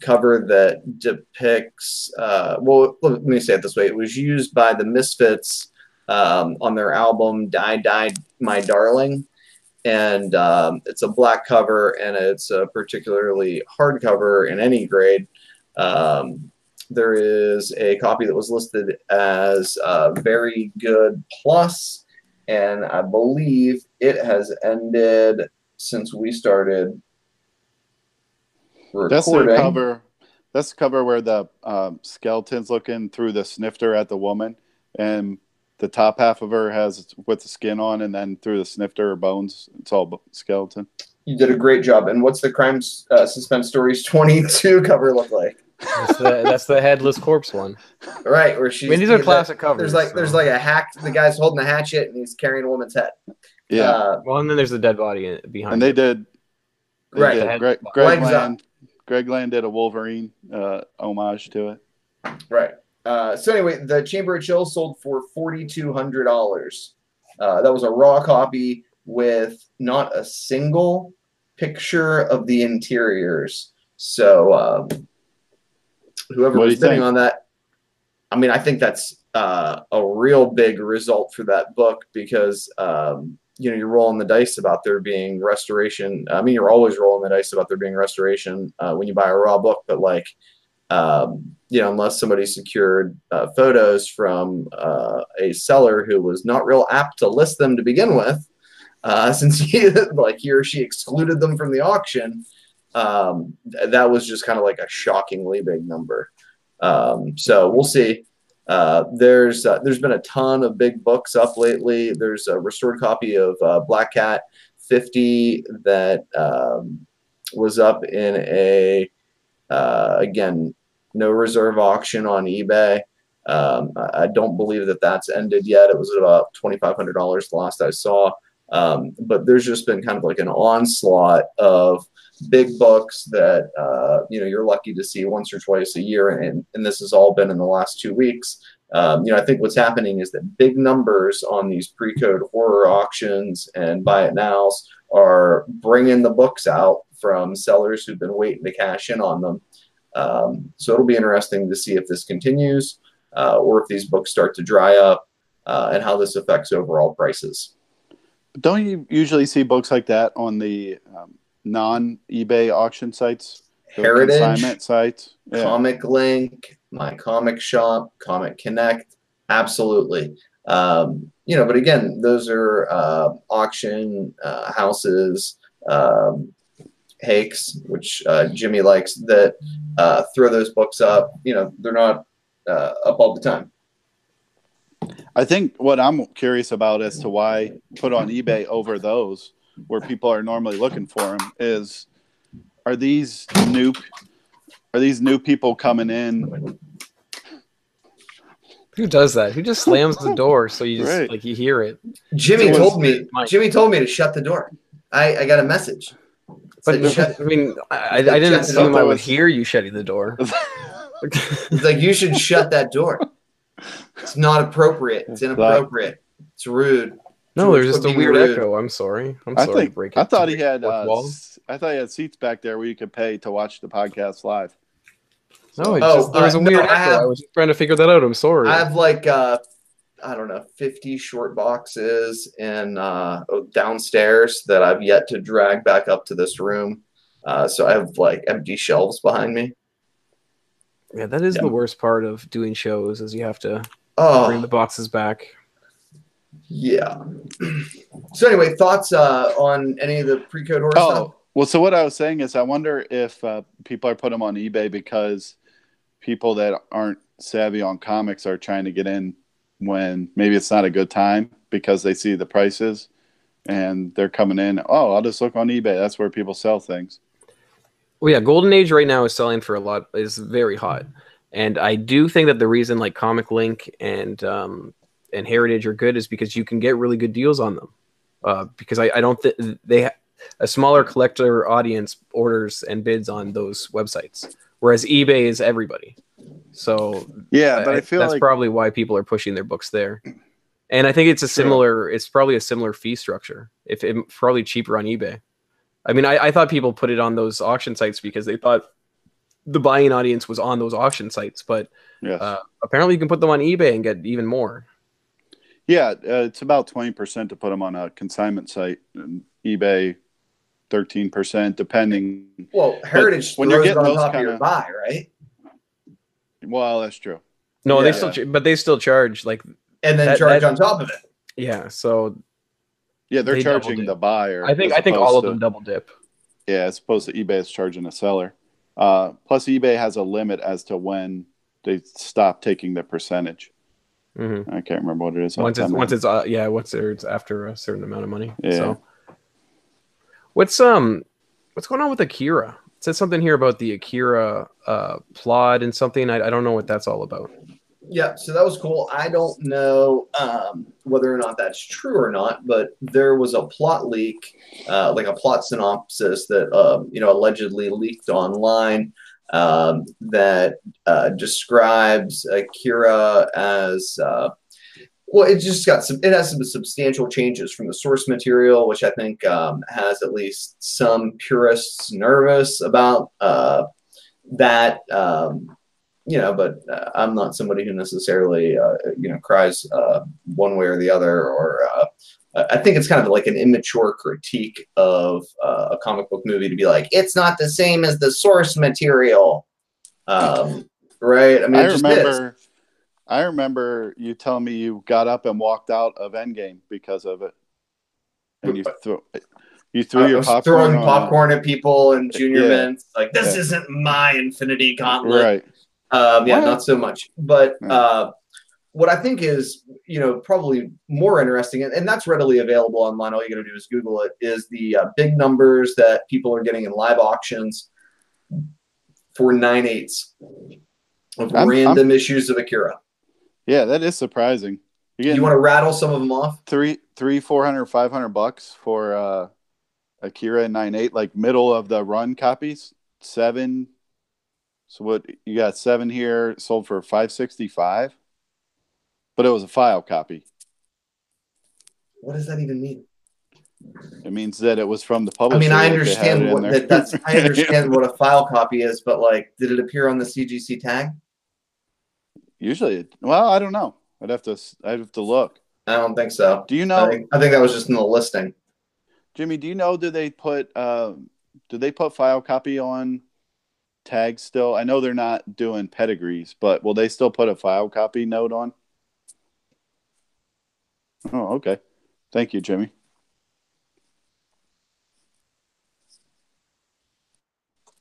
cover that depicts well let me say it this way. It was used by the misfits um, on their album die die my darling and um, it's a black cover and it's a particularly hard cover in any grade. Um, there is a copy that was listed as uh, very good plus, and I believe it has ended since we started recording. That's the cover. That's the cover where the um, skeleton's looking through the snifter at the woman, and the top half of her has with the skin on, and then through the snifter or bones, it's all skeleton. You did a great job. And what's the crime uh, SuspenStories twenty two [LAUGHS] cover look like? That's the, that's the headless corpse one, right? Where she's. I mean, these are classic covers. There's like so. there's like a hack. The guy's holding a hatchet and he's carrying a woman's head. Yeah. Uh, well, and then there's the dead body behind. And they did. They right. Did. Greg, Greg Land. Greg Land did a Wolverine uh, homage to it. Right. Uh, so anyway, the Chamber of Chill sold for forty two hundred dollars. Uh, that was a raw copy with not a single picture of the interiors. So um, whoever was bidding on that, I mean, I think that's uh, a real big result for that book because um, you know you're rolling the dice about there being restoration. I mean, you're always rolling the dice about there being restoration uh, when you buy a raw book, but like um, you know, unless somebody secured uh, photos from uh, a seller who was not real apt to list them to begin with, uh, [LAUGHS] since he like he or she excluded them from the auction. Um, that was just kind of like a shockingly big number. Um, so we'll see. Uh, there's uh, there's been a ton of big books up lately. There's a restored copy of uh, Black Cat 50 that um, was up in a uh, again no reserve auction on eBay. Um, I don't believe that that's ended yet. It was about $2,500 the last I saw. Um, but there's just been kind of like an onslaught of big books that uh, you know you're lucky to see once or twice a year, and and this has all been in the last two weeks. Um, you know, I think what's happening is that big numbers on these pre-code horror auctions and buy it nows are bringing the books out from sellers who've been waiting to cash in on them. Um, so it'll be interesting to see if this continues uh, or if these books start to dry up uh, and how this affects overall prices. Don't you usually see books like that on the um, non eBay auction sites? Heritage sites, yeah. Comic Link, My Comic Shop, Comic Connect. Absolutely. Um, you know, but again, those are uh, auction uh, houses, um, Hakes, which uh, Jimmy likes, that uh, throw those books up. You know, they're not uh, up all the time. I think what I'm curious about as to why put on eBay over those where people are normally looking for them is are these new are these new people coming in who does that? Who just slams the [LAUGHS] door so you just right. like you hear it? Jimmy told me. Jimmy told me to shut the door. I, I got a message. But shut, I mean, I, I didn't assume I would hear you shutting the door. [LAUGHS] it's like you should shut that door. It's not appropriate. It's inappropriate. It's rude. No, there's just a weird rude. echo. I'm sorry. I'm I sorry. Think, break I thought he had. Uh, I thought he had seats back there where you could pay to watch the podcast live. No, oh, just, there was a uh, weird no, echo. I, have, I, was trying to figure that out. I'm sorry. I have like uh, I don't know, 50 short boxes in uh, downstairs that I've yet to drag back up to this room. Uh, so I have like empty shelves behind me. Yeah, that is Yeah. the worst part of doing shows is you have to bring Oh, the boxes back. yeah. [CLEARS THROAT] So anyway, thoughts uh, on any of the pre-code horror stuff? Oh, well, so what I was saying is, I wonder if uh, people are putting them on eBay because people that aren't savvy on comics are trying to get in when maybe it's not a good time because they see the prices and they're coming in. Oh, I'll just look on eBay. That's where people sell things. Well, yeah, Golden Age right now is selling for a lot is very hot, and I do think that the reason like Comic Link and um, and Heritage are good is because you can get really good deals on them. Uh, because I, I don't think they ha- a smaller collector audience orders and bids on those websites, whereas eBay is everybody. So Yeah, but I, feel that's like probably why people are pushing their books there. And I think it's a True. similar. It's probably a similar fee structure. If it, probably cheaper on eBay. I mean, I, I thought people put it on those auction sites because they thought the buying audience was on those auction sites, but yes. uh, apparently you can put them on eBay and get even more. yeah, uh, it's about twenty percent to put them on a consignment site. And eBay, thirteen percent, depending. Well, Heritage when you're it on getting top those of your kinda- buy, right? Well, that's true. No, they still, ch- but they still charge like And then That- charge that- on top of it. yeah. So Yeah, they're They charging the buyer. I think I think all opposed of to- them double dip. Yeah, as opposed to eBay is charging the seller. Uh, plus, eBay has a limit as to when they stop taking the percentage. hmm I can't remember what it is. Once it's once it's uh, yeah once it's after a certain amount of money. Yeah. So what's um what's going on with Akira? Says something here about the Akira uh, plot and something. I, I don't know what that's all about. Yeah, so that was cool. I don't know um, whether or not that's true or not, but there was a plot leak, uh, like a plot synopsis that um, you know allegedly leaked online um, that uh, describes Akira as uh, well. It just got some. It has some substantial changes from the source material, which I think um, has at least some purists nervous about uh, that. Um, you know, but uh, I'm not somebody who necessarily, uh, you know, cries uh, one way or the other. Or uh, I think it's kind of like an immature critique of uh, a comic book movie to be like, it's not the same as the source material, um, right? I mean, I it just is. I remember you telling me you got up and walked out of Endgame because of it, and you threw you threw I your popcorn. throwing popcorn at people and junior Yeah. mints. Like this Yeah. isn't my Infinity Gauntlet. Right. Um, yeah, not so much. But Yeah. uh, what I think is, you know, probably more interesting, and, and that's readily available online. All you got to do is Google it. Is the uh, big numbers that people are getting in live auctions for nine eighths of I'm- random issues of Akira. Yeah, that is surprising. You want to rattle some of them off? three, three, four hundred, five hundred bucks for uh, Akira nine eight, like middle of the run copies. Seven. So what you got? Seven here sold for five sixty five, but it was a file copy. What does that even mean? It means that it was from the publisher. I mean, I that they had understand what that, that's. [LAUGHS] I understand what a file copy is, but like, did it appear on the CGC tag? Usually, well, I don't know. I'd have to. I'd have to look. I don't think so. Do you I know, think, I think that was just in the listing. Jimmy? Do you know? Do they put? Uh, do they put file copy on tags still? I know they're not doing pedigrees, but will they still put a file copy note on? Oh, okay. Thank you, Jimmy.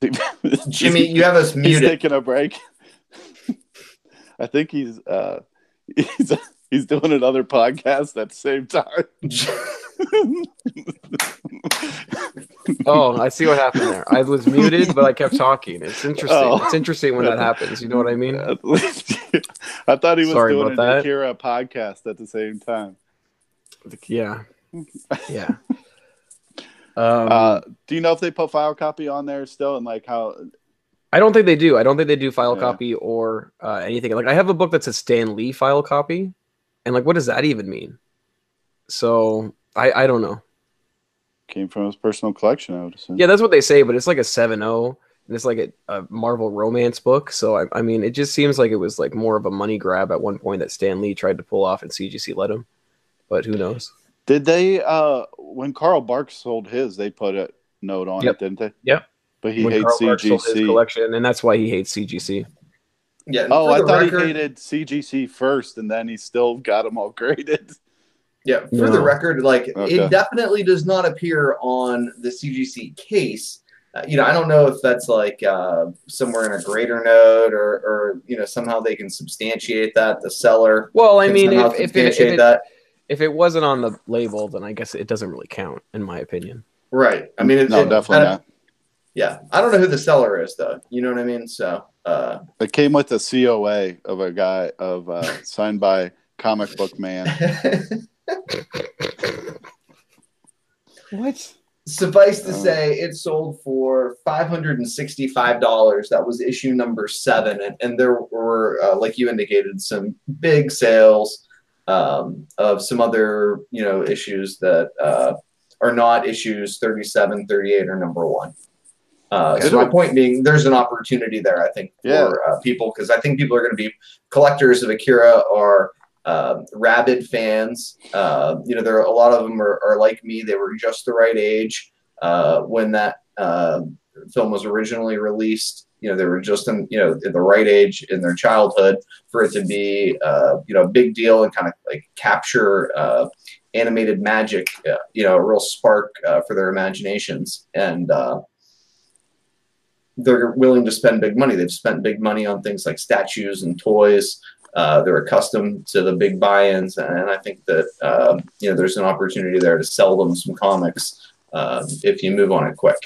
[LAUGHS] Jimmy, you have us he's muted. taking a break. I think he's uh he's [LAUGHS] he's doing another podcast at the same time. [LAUGHS] Oh, I see what happened there. I was muted, but I kept talking. It's interesting. Oh. It's interesting when that happens. You know what I mean? I thought he was Sorry doing about that. Akira podcast at the same time. Yeah, yeah. [LAUGHS] Um, Uh, do you know if they put file copy on there still and like how? I don't think they do. I don't think they do file Yeah. copy or uh, anything. Like I have a book that says Stan Lee file copy, and like, what does that even mean? So I I don't know. Came from his personal collection, I would assume. Yeah, that's what they say, but it's like a 7-0 and it's like a, a Marvel romance book. So I, I mean, it just seems like it was like more of a money grab at one point that Stan Lee tried to pull off, and CGC let him. But who knows? Did they uh when Carl Barks sold his, they put a note on Yep. it, didn't they? Yep. But he hates Carl Barks his CGC. collection, and that's why he hates CGC. Yeah. Oh, I thought record- he hated CGC first, and then he still got them all [LAUGHS] graded. Yeah, for No. the record, like Okay. it definitely does not appear on the CGC case. Uh, you know, I don't know if that's like uh, somewhere in a grader note or, or you know somehow they can substantiate that the seller. Well, I mean, if, if, it, if, it, that, if it wasn't on the label, then I guess it doesn't really count, in my opinion. right? I mean, it, no, it- definitely not. Yeah, I don't know who the seller is though. You know what I mean? So, uh, It came with a COA of a guy of uh, [LAUGHS] signed by comic book man. [LAUGHS] What? Suffice to Oh. say, it sold for five hundred and sixty-five dollars. That was issue number seven, and, and there were, uh, like you indicated, some big sales um, of some other, you know, issues that uh, are not issues 37, 38, or number one. Uh, so my point being, there's an opportunity there, I think, for Yeah. uh, people because I think people are going to be collectors of Akira are um, rabid fans. Uh, you know, there are a lot of them are, are like me. They were just the right age uh, when that uh, film was originally released. You know, they were just in you know in the right age in their childhood for it to be uh, you know a big deal and kind of like capture uh, animated magic. Uh, you know, a real spark uh, for their imaginations and. Uh, they're willing to spend big money. They've spent big money on things like statues and toys. Uh, they're accustomed to the big buy-ins, and I think that um, you know there's an opportunity there to sell them some comics um, if you move on it quick.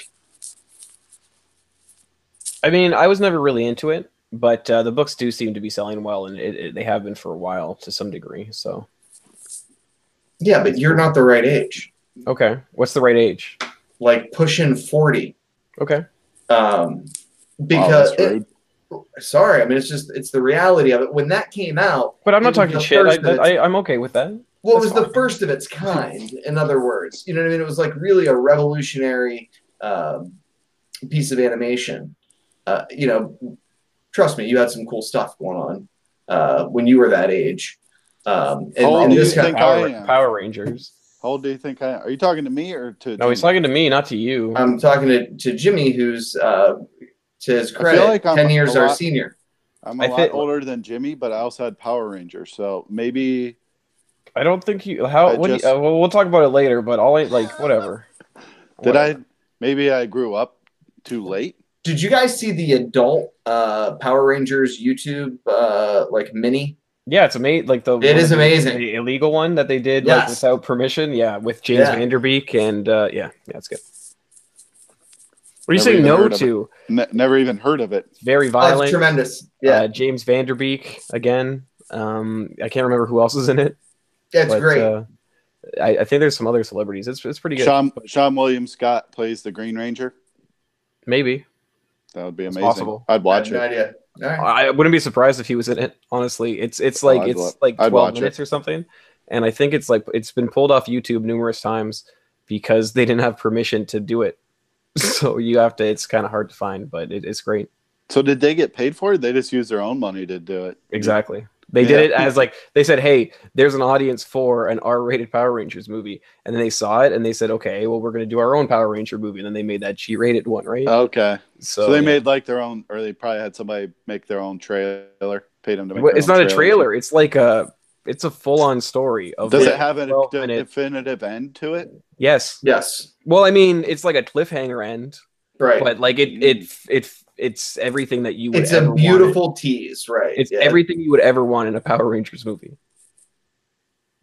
I mean, I was never really into it, but uh, the books do seem to be selling well, and it, it, they have been for a while to some degree. So, Yeah, but you're not the right age. okay, what's the right age? Like pushing forty, Okay, um, because that's it- sorry, I mean it's just it's the reality of it. When that came out, but I'm not talking shit. I, first of its- I, I'm okay with that. Well, it That's was the first of its kind, in other words. You know what I mean? It was like really a revolutionary um, piece of animation. Uh, you know, trust me, you had some cool stuff going on uh, when you were that age. Um, and, How old and you this kind think of, Power, Power Rangers. How old do you think I am? Are you talking to me or to? No, he's talking to me, not to you. I'm talking to, to Jimmy, who's uh, to his feel credit, like I'm ten years a our lot- senior. I'm a I lot think- older than Jimmy, but I also had Power Rangers, so maybe I don't think you. How? I what? do just- you, uh, well, we'll talk about it later. But all I like, whatever. [LAUGHS] did I? Maybe I grew up too late. Did you guys see the adult uh, Power Rangers YouTube uh, like mini? Yeah, it's amazing. Like the It is the- amazing. The illegal one that they did like without permission. Yeah, with James Yeah. Van Der Beek and uh, yeah, yeah, it's good. What are you Never saying no to? Ne- never even heard of it. Very Oh, it's violent. tremendous. Yeah, Uh, James Van Der Beek again. Um, I can't remember who else is in it. yeah it's but, great. Uh, I, I think there's some other celebrities. It's it's pretty good. Sean Seann William Scott plays the Green Ranger. Maybe That would be It's amazing. possible. I'd I watch have no it. idea. Right. I wouldn't be surprised if he was in it. Honestly, it's it's Oh, like I'd it's like 12 watch it. minutes or something, and I think it's like it's been pulled off YouTube numerous times because they didn't have permission to do it. [LAUGHS] So you have to. It's kind of hard to find, but it, it's great. So did they get paid for it? They just used their own money to do it. Exactly. They did it as like they said, "Hey, there's an audience for an R-rated Power Rangers movie," and then they saw it and they said, "Okay, well, we're going to do our own Power Ranger movie," and then they made that G-rated one, right? Okay. so, So, they yeah. made like their own, or they probably had somebody make their own trailer, paid them to make. Well, their it's own not a trailer. It's like a it's a full-on story of Does like it have a 12 de- definitive end to it? Yes. Yes. Well, I mean, it's like a cliffhanger end, Right. but like it it it it's everything that you would it's ever a want. beautiful tease, right? It's yeah. everything you would ever want in a Power Rangers movie.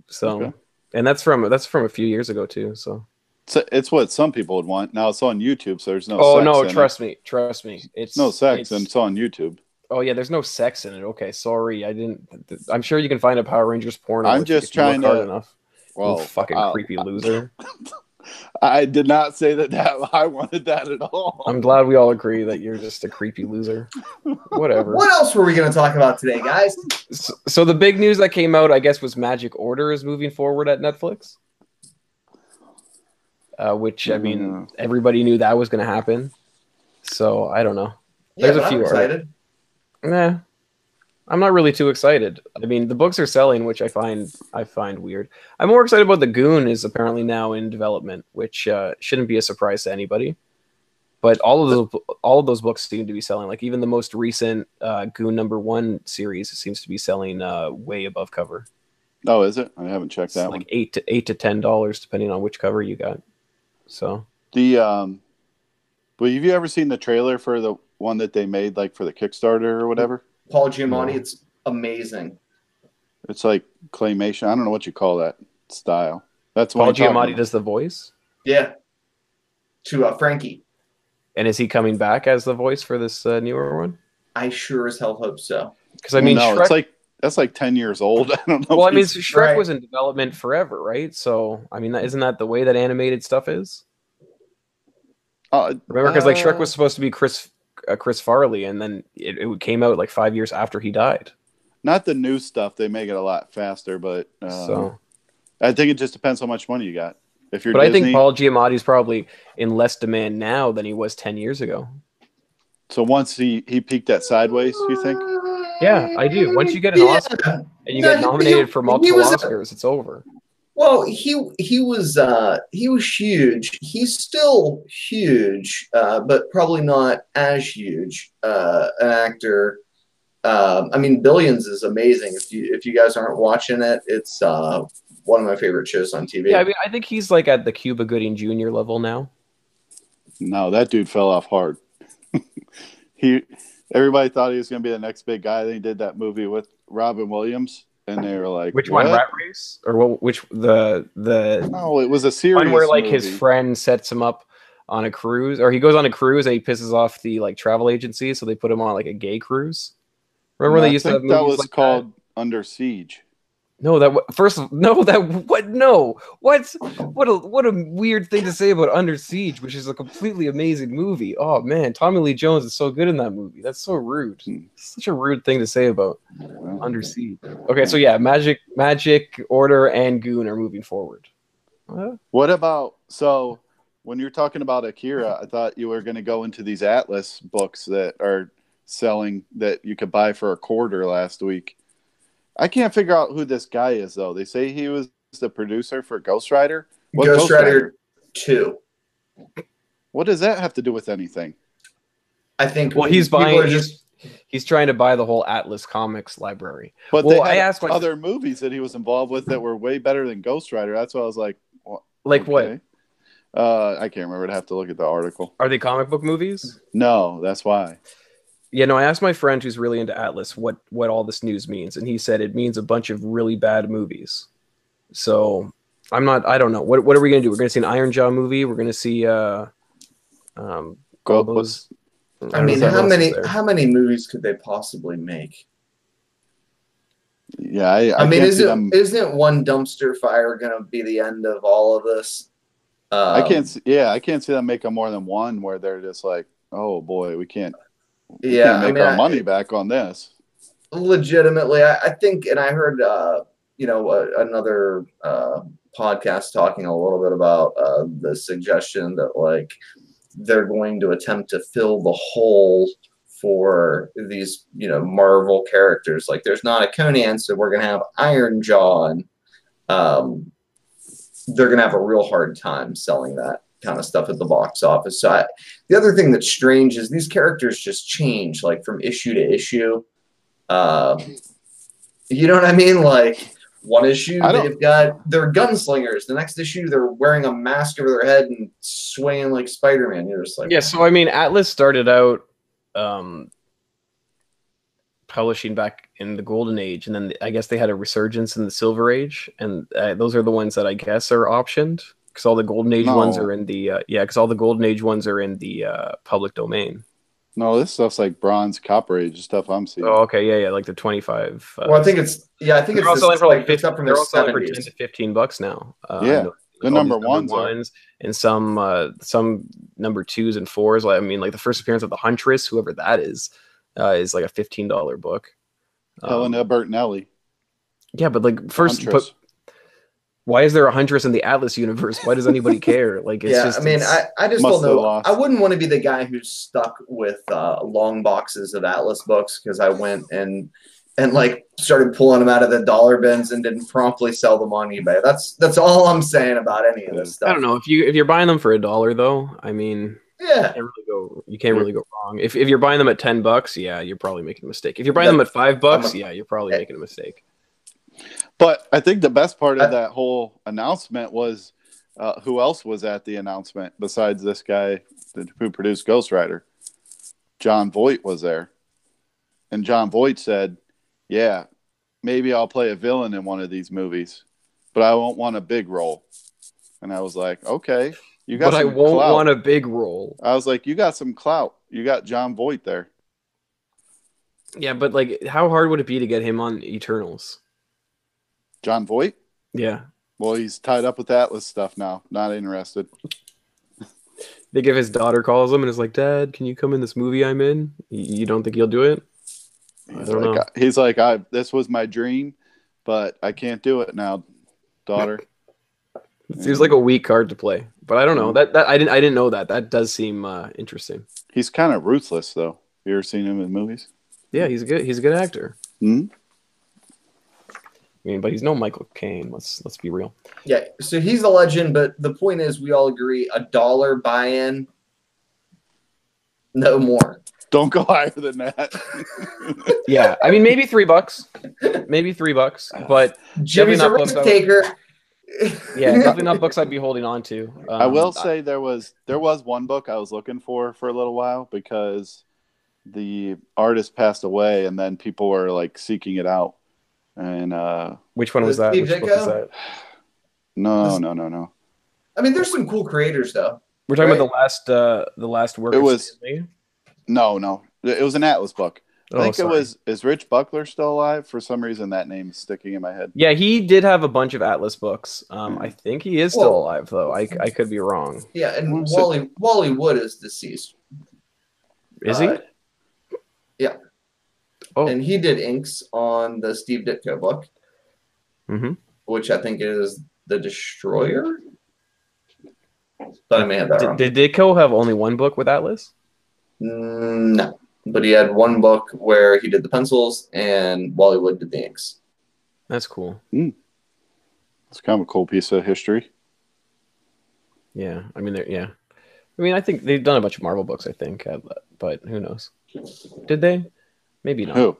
So, Okay. and that's from that's from a few years ago too. So, It's, it's what some people would want. Now it's on YouTube, so there's no. oh sex no, in it. trust me, trust me, it's No sex, it's- and it's on YouTube. oh yeah, there's no sex in it. Okay, sorry, I didn't. I'm sure you can find a Power Rangers porn I'm just if you look trying hard to- enough. Well, you fucking I'll- creepy loser. [LAUGHS] I did not say that, that [LAUGHS] I wanted that at all. I'm glad we all agree that you're just a creepy loser. Whatever. What else were we going to talk about today, guys? So, so the big news that came out, I guess, was Magic Order is moving forward at Netflix. Uh, which I mean, Yeah. everybody knew that was going to happen. So I don't know. Yeah, There's a but I'm few excited. Nah, I'm not really too excited. I mean, the books are selling, which I find I find weird. I'm more excited about the Goon is apparently now in development, which uh, shouldn't be a surprise to anybody. But all of those all of those books seem to be selling. Like even the most recent uh, Goon number one series seems to be selling uh, way above cover. Oh, is it? I haven't checked It's that like one. eight to eight to ten dollars depending on which cover you got. So The um, well, have you ever seen the trailer for the one that they made, like for the Kickstarter or whatever? Paul Giamatti, No. it's amazing. It's like claymation. I don't know what you call that style. That's what Paul Giamatti does the voice, Yeah. To uh, Franky. and is he coming back as the voice for this uh, newer one? I sure as hell hope so. Because I mean, no, Shrek, it's like that's like ten years old. [LAUGHS] I don't know. well, I mean, he's- Shrek Right. was in development forever, right? So I mean, isn't that the way that animated stuff is? uh, Remember, because like Shrek uh, was supposed to be Chris uh, Chris Farley, and then it, it came out like five years after he died. not the new stuff. They make it a lot faster, but uh, so, I think it just depends how much money you got. If you're but I think Paul Giamatti's probably in less demand now than he was ten years ago. so once he he peaked at Sideways, you think? Yeah, I do. Once you get an Yeah. Oscar and you No, get he- nominated for he multiple was a- Oscars, it's over. Well, he he was uh, he was huge. He's still huge, uh, but probably not as huge uh, an actor. Um, I mean, Billions is amazing. If you if you guys aren't watching it, it's uh, one of my favorite shows on TV. Yeah, I mean, I think he's like at the Cuba Gooding Jr. level now. No, that dude fell off hard. [LAUGHS] he everybody thought he was going to be the next big guy. Then he did that movie with Robin Williams, and they were like, Which what? one, Rat Race, or what? Which the the No, it was a series one where like his friend sets him up on a cruise, or he goes on a cruise and he pisses off the like travel agency, so they put him on like a gay cruise. Remember when I they used to have that was like called Under Siege. No, that first of- no, [LAUGHS] that what no, what what a what a weird thing to say about Under Siege, which is a completely amazing movie. Oh man, Tommy Lee Jones is so good in that movie. That's so rude. Hmm. Such a rude thing to say about Under Siege. Okay, so yeah, Magic, Magic, Order, and Goon are moving forward. What about so when you're talking about Akira, I thought you were going to go into these Atlas books that are selling that you could buy for a quarter last week. I can't figure out who this guy is though. They say he was the producer for Ghost Rider. What Ghost Rider Two. What does that have to do with anything? I think. well, he's buying. are He's, he's trying to buy the whole Atlas Comics library. But Well, they I had asked my- other movies that he was involved with that were way better than Ghost Rider. That's why I was like, what? Like what? Uh, I can't remember. I'd have to look at the article. Are they comic book movies? No, that's why. Yeah, no, I asked my friend who's really into Atlas what what all this news means, and he said it means a bunch of really bad movies. So I'm not. I don't know. What what are we gonna do? We're gonna see an Iron Jaw movie. We're gonna see uh, um, Well, Gobos. I mean, how many how many movies could they possibly make? Yeah, I, I, I, mean, isn't them. isn't one dumpster fire going to be the end of all of this? Um, I can't. See, yeah, I can't see them making more than one where they're just like, oh boy, we can't. Yeah, can't I make mean, our I- money back on this. legitimately I, I think and i heard uh you know a, another uh podcast talking a little bit about uh the suggestion that like they're going to attempt to fill the hole for these you know marvel characters. Like there's not a conan so we're gonna have iron jaw and um they're gonna have a real hard time selling that kind of stuff at the box office so I, the other thing that's strange is these characters just change like from issue to issue uh, you know what I mean? Like one issue they've got they're gunslingers. The next issue they're wearing a mask over their head and swinging like Spider Man. You're just like, Yeah, so I mean, Atlas started out um, publishing back in the Golden Age, and then I guess they had a resurgence in the Silver Age, and uh, those are the ones that I guess are optioned because all the Golden Age ones are in the uh, yeah, because all the Golden Age ones are in the uh, public domain. No, this stuff's like bronze, copper age stuff I'm seeing. Oh, okay, yeah, yeah, like the twenty-five. Uh, well, I think it's yeah, I think they're it's all this, selling for like it's 50, up from they're all selling for ten seventies. to fifteen bucks now. Uh, Yeah, and the all number ones are. ones and some uh, some number twos and fours. Like I mean, like the first appearance of the Huntress, whoever that is, uh, is like a fifteen dollar book. Um, Helena Bertinelli. yeah, but like first, but why is there a Huntress in the Atlas universe? Why does anybody [LAUGHS] care? Like, it's yeah, just. I mean, I, I just Must don't know. lost. I wouldn't want to be the guy who's stuck with uh, long boxes of Atlas books because I went and and like started pulling them out of the dollar bins and didn't promptly sell them on eBay. That's that's all I'm saying about any of this stuff. I don't know if you if you're buying them for a dollar though. I mean, Yeah. can't really go you can't really go wrong. If, if you're buying them at ten bucks, yeah, you're probably making a mistake. If you're buying them at five bucks, yeah, you're probably making a mistake. But I think the best part of that whole announcement was uh, who else was at the announcement besides this guy who produced Ghost Rider? Jon Voight was there. And Jon Voight said, Yeah, maybe I'll play a villain in one of these movies, but I won't want a big role. And I was like, Okay, you got But I won't clout. want a big role. I was like, You got some clout. You got Jon Voight there. Yeah, but like how hard would it be to get him on Eternals? Jon Voight? Yeah. Well, he's tied up with Atlas stuff now. Not interested. [LAUGHS] They give his daughter calls him and is like, Dad, can you come in this movie I'm in? You don't think he'll do it? I He's don't like, know. he's like, I this was my dream, but I can't do it now, daughter. It seems like a weak card to play, but I don't know. That that I didn't I didn't know that. That does seem uh, interesting. He's kind of ruthless, though. You ever seen him in movies? Yeah, he's a good he's a good actor. Hmm? I mean, but he's no Michael Caine. Let's let's be real. Yeah. So he's a legend, but the point is, we all agree a dollar buy-in, no more. Don't go higher than that. [LAUGHS] Yeah, I mean maybe three bucks, maybe three bucks, [SIGHS] but Jimmy's a not risk books taker. yeah, [LAUGHS] definitely not books I'd be holding on to. Um, I will say there was there was one book I was looking for for a little while because the artist passed away, and then people were like seeking it out. And uh which one was that? Steve Which book is that? no, no, no, no. I mean, there's some cool creators though. We're talking about the last uh the last work. It was- Stan No, no. It was an Atlas book. I Oh, think it was. Is Rich Buckler still alive? For some reason, that name is sticking in my head. Yeah, he did have a bunch of Atlas books. Um, I think he is still Well- alive though. I I could be wrong. Yeah, and Wally Wally Wood is deceased. Is he? Uh, yeah. Oh. And he did inks on the Steve Ditko book, hmm which I think is the Destroyer. But I may have that wrong. Did, did Ditko have only one book with Atlas? Mm, no, but he had one book where he did the pencils and Wally Wood did the inks. That's cool. It's kind of a cool piece of history. Yeah, I mean, they're, yeah. I mean, I think they've done a bunch of Marvel books. I think, uh, but who knows? Did they? Maybe not. Who?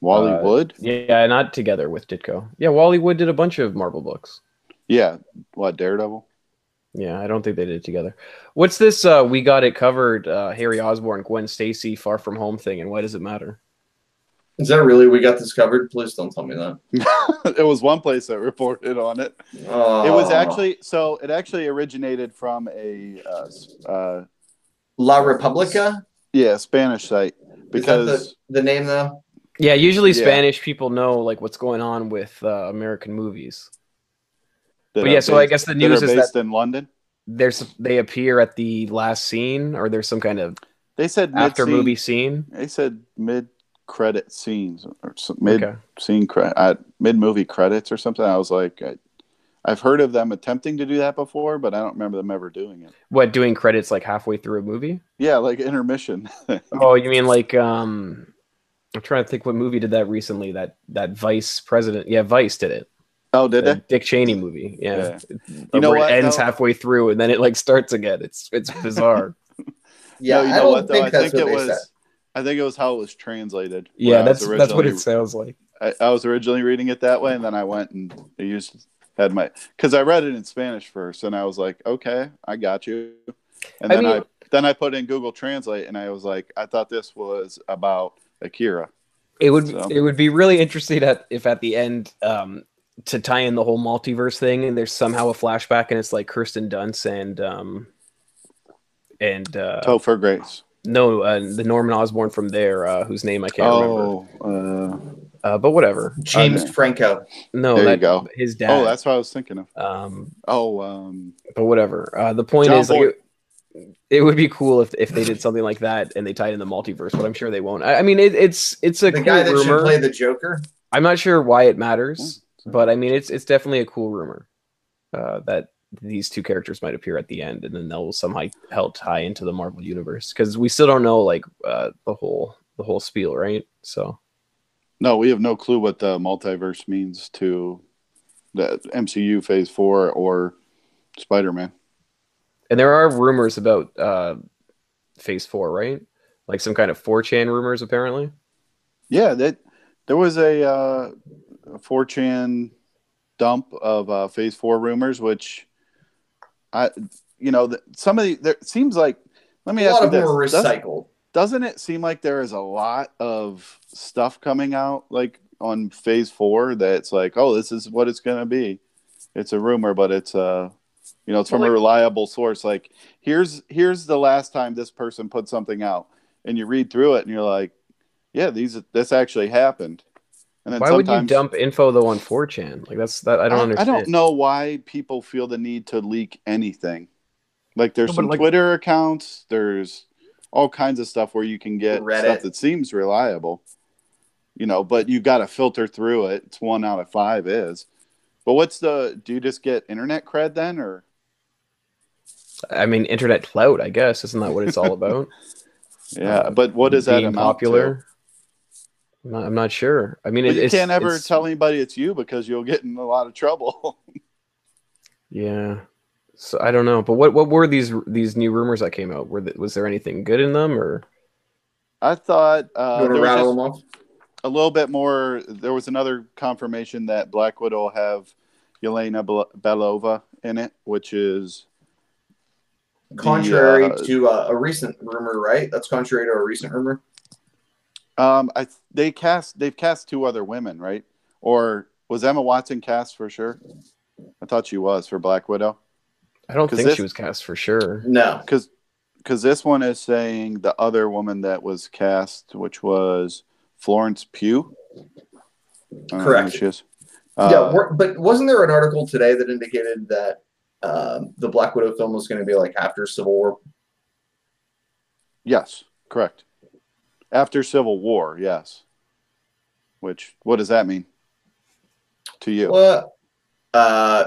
Wally Uh, Wood? Yeah, not together with Ditko. Yeah, Wally Wood did a bunch of Marvel books. Yeah. What Daredevil? Yeah, I don't think they did it together. What's this? Uh, we got it covered. Uh, Harry Osborn, Gwen Stacy, Far From Home thing, and why does it matter? Is that really we got this covered? Please don't tell me that. [LAUGHS] it was one place that reported on it. Oh. It was actually so. It actually originated from a uh, uh, La Republica. yeah Spanish site Is that because the, the name though? Yeah, usually Yeah. Spanish people know like what's going on with uh, American movies. that But are yeah, so I guess the that news are is based that in London. there's they appear at the last scene, or there's some kind of They said after mid-scene- movie scene. They said mid credit scenes or some, mid Okay. scene cre- uh, mid movie credits or something. I was like, I, I've heard of them attempting to do that before, but I don't remember them ever doing it. What doing credits like halfway through a movie? Yeah, like intermission. [LAUGHS] Oh, you mean like um I'm trying to think what movie did that recently that that Vice president yeah Vice did it oh, did the they? Dick Cheney movie yeah, Yeah. you know know what, it ends though? halfway through and then it like starts again it's it's bizarre [LAUGHS] Yeah, no, you I know don't what though? think I think what it was. said. I think it was how it was translated. yeah that's that's what it sounds like I, I was originally reading it that way, and then I went and I used had my because I read it in Spanish first, and I was like, okay, I got you. And I then I, mean- then I put in Google Translate, and I was like, I thought this was about Akira. it would So- it would be really interesting at, if at the end um to tie in the whole multiverse thing and there's somehow a flashback and it's like Kirsten Dunst and um and uh Topher Grace. no uh, the Norman Osborn from there uh whose name I can't remember Oh, uh, uh but whatever James Okay. Franco. no There you go. his dad oh, that's what I was thinking of. Um, Oh, um, but whatever. Uh, the point John is, like, it, it would be cool if if they did something like that and they tied in the multiverse, but I'm sure they won't. I, I mean, it, it's it's a The cool guy that rumor. should play the Joker. I'm not sure why it matters, Hmm. but I mean, it's it's definitely a cool rumor uh, that these two characters might appear at the end, and then they'll somehow help tie into the Marvel universe because we still don't know like uh, the whole the whole spiel, right? So no, we have no clue what the multiverse means to the MCU Phase Four or Spider Man. And there are rumors about uh, Phase Four, right? Like some kind of 4chan rumors, apparently. Yeah, that there was a, uh, a 4chan dump of uh, Phase Four rumors, which I, you know, the, some of the there seems like. Let me a ask lot you of them this: were Does- recycled. Doesn't it seem like there is a lot of stuff coming out like on phase four that's like oh this is what it's going to be. It's a rumor but it's uh you know it's from Well, a reliable source. Like here's here's the last time this person put something out and you read through it and you're like yeah these this actually happened. And then Why would you sometimes dump info though on 4chan? Like that's that I don't I, I don't know why people feel the need to leak anything. Like there's No, some like- twitter accounts there's all kinds of stuff where you can get Reddit. stuff that seems reliable you know but you got to filter through it it's one out of five is but what's the do you just get internet cred then or I mean, internet clout. I guess isn't that what it's all about? [LAUGHS] yeah Uh, but what is that amount popular. to? I'm not, I'm not sure. I mean, it, you it's, can't ever it's- tell anybody it's you because you'll get in a lot of trouble [LAUGHS] Yeah. So I don't know, but what what were these these new rumors that came out? Were th- was there anything good in them or? i thought uh, you want there to was rattle them off? a little bit more. There was another confirmation that Black Widow will have Yelena Belova in it, which is the, Contrary uh, to uh, a recent rumor, right? That's contrary to a recent rumor. um, I they cast they've cast two other women, right? Or was Emma Watson cast for sure? I thought she was for Black Widow I don't think this- she was cast for sure. No. because because this one is saying the other woman that was cast, which was Florence Pugh. I don't know who Correct. she is. yeah, Uh, we're- but wasn't there an article today that indicated that um, the Black Widow film was going to be like after Civil War? Yes, correct. After Civil War, yes. Which what does that mean to you? Well, uh,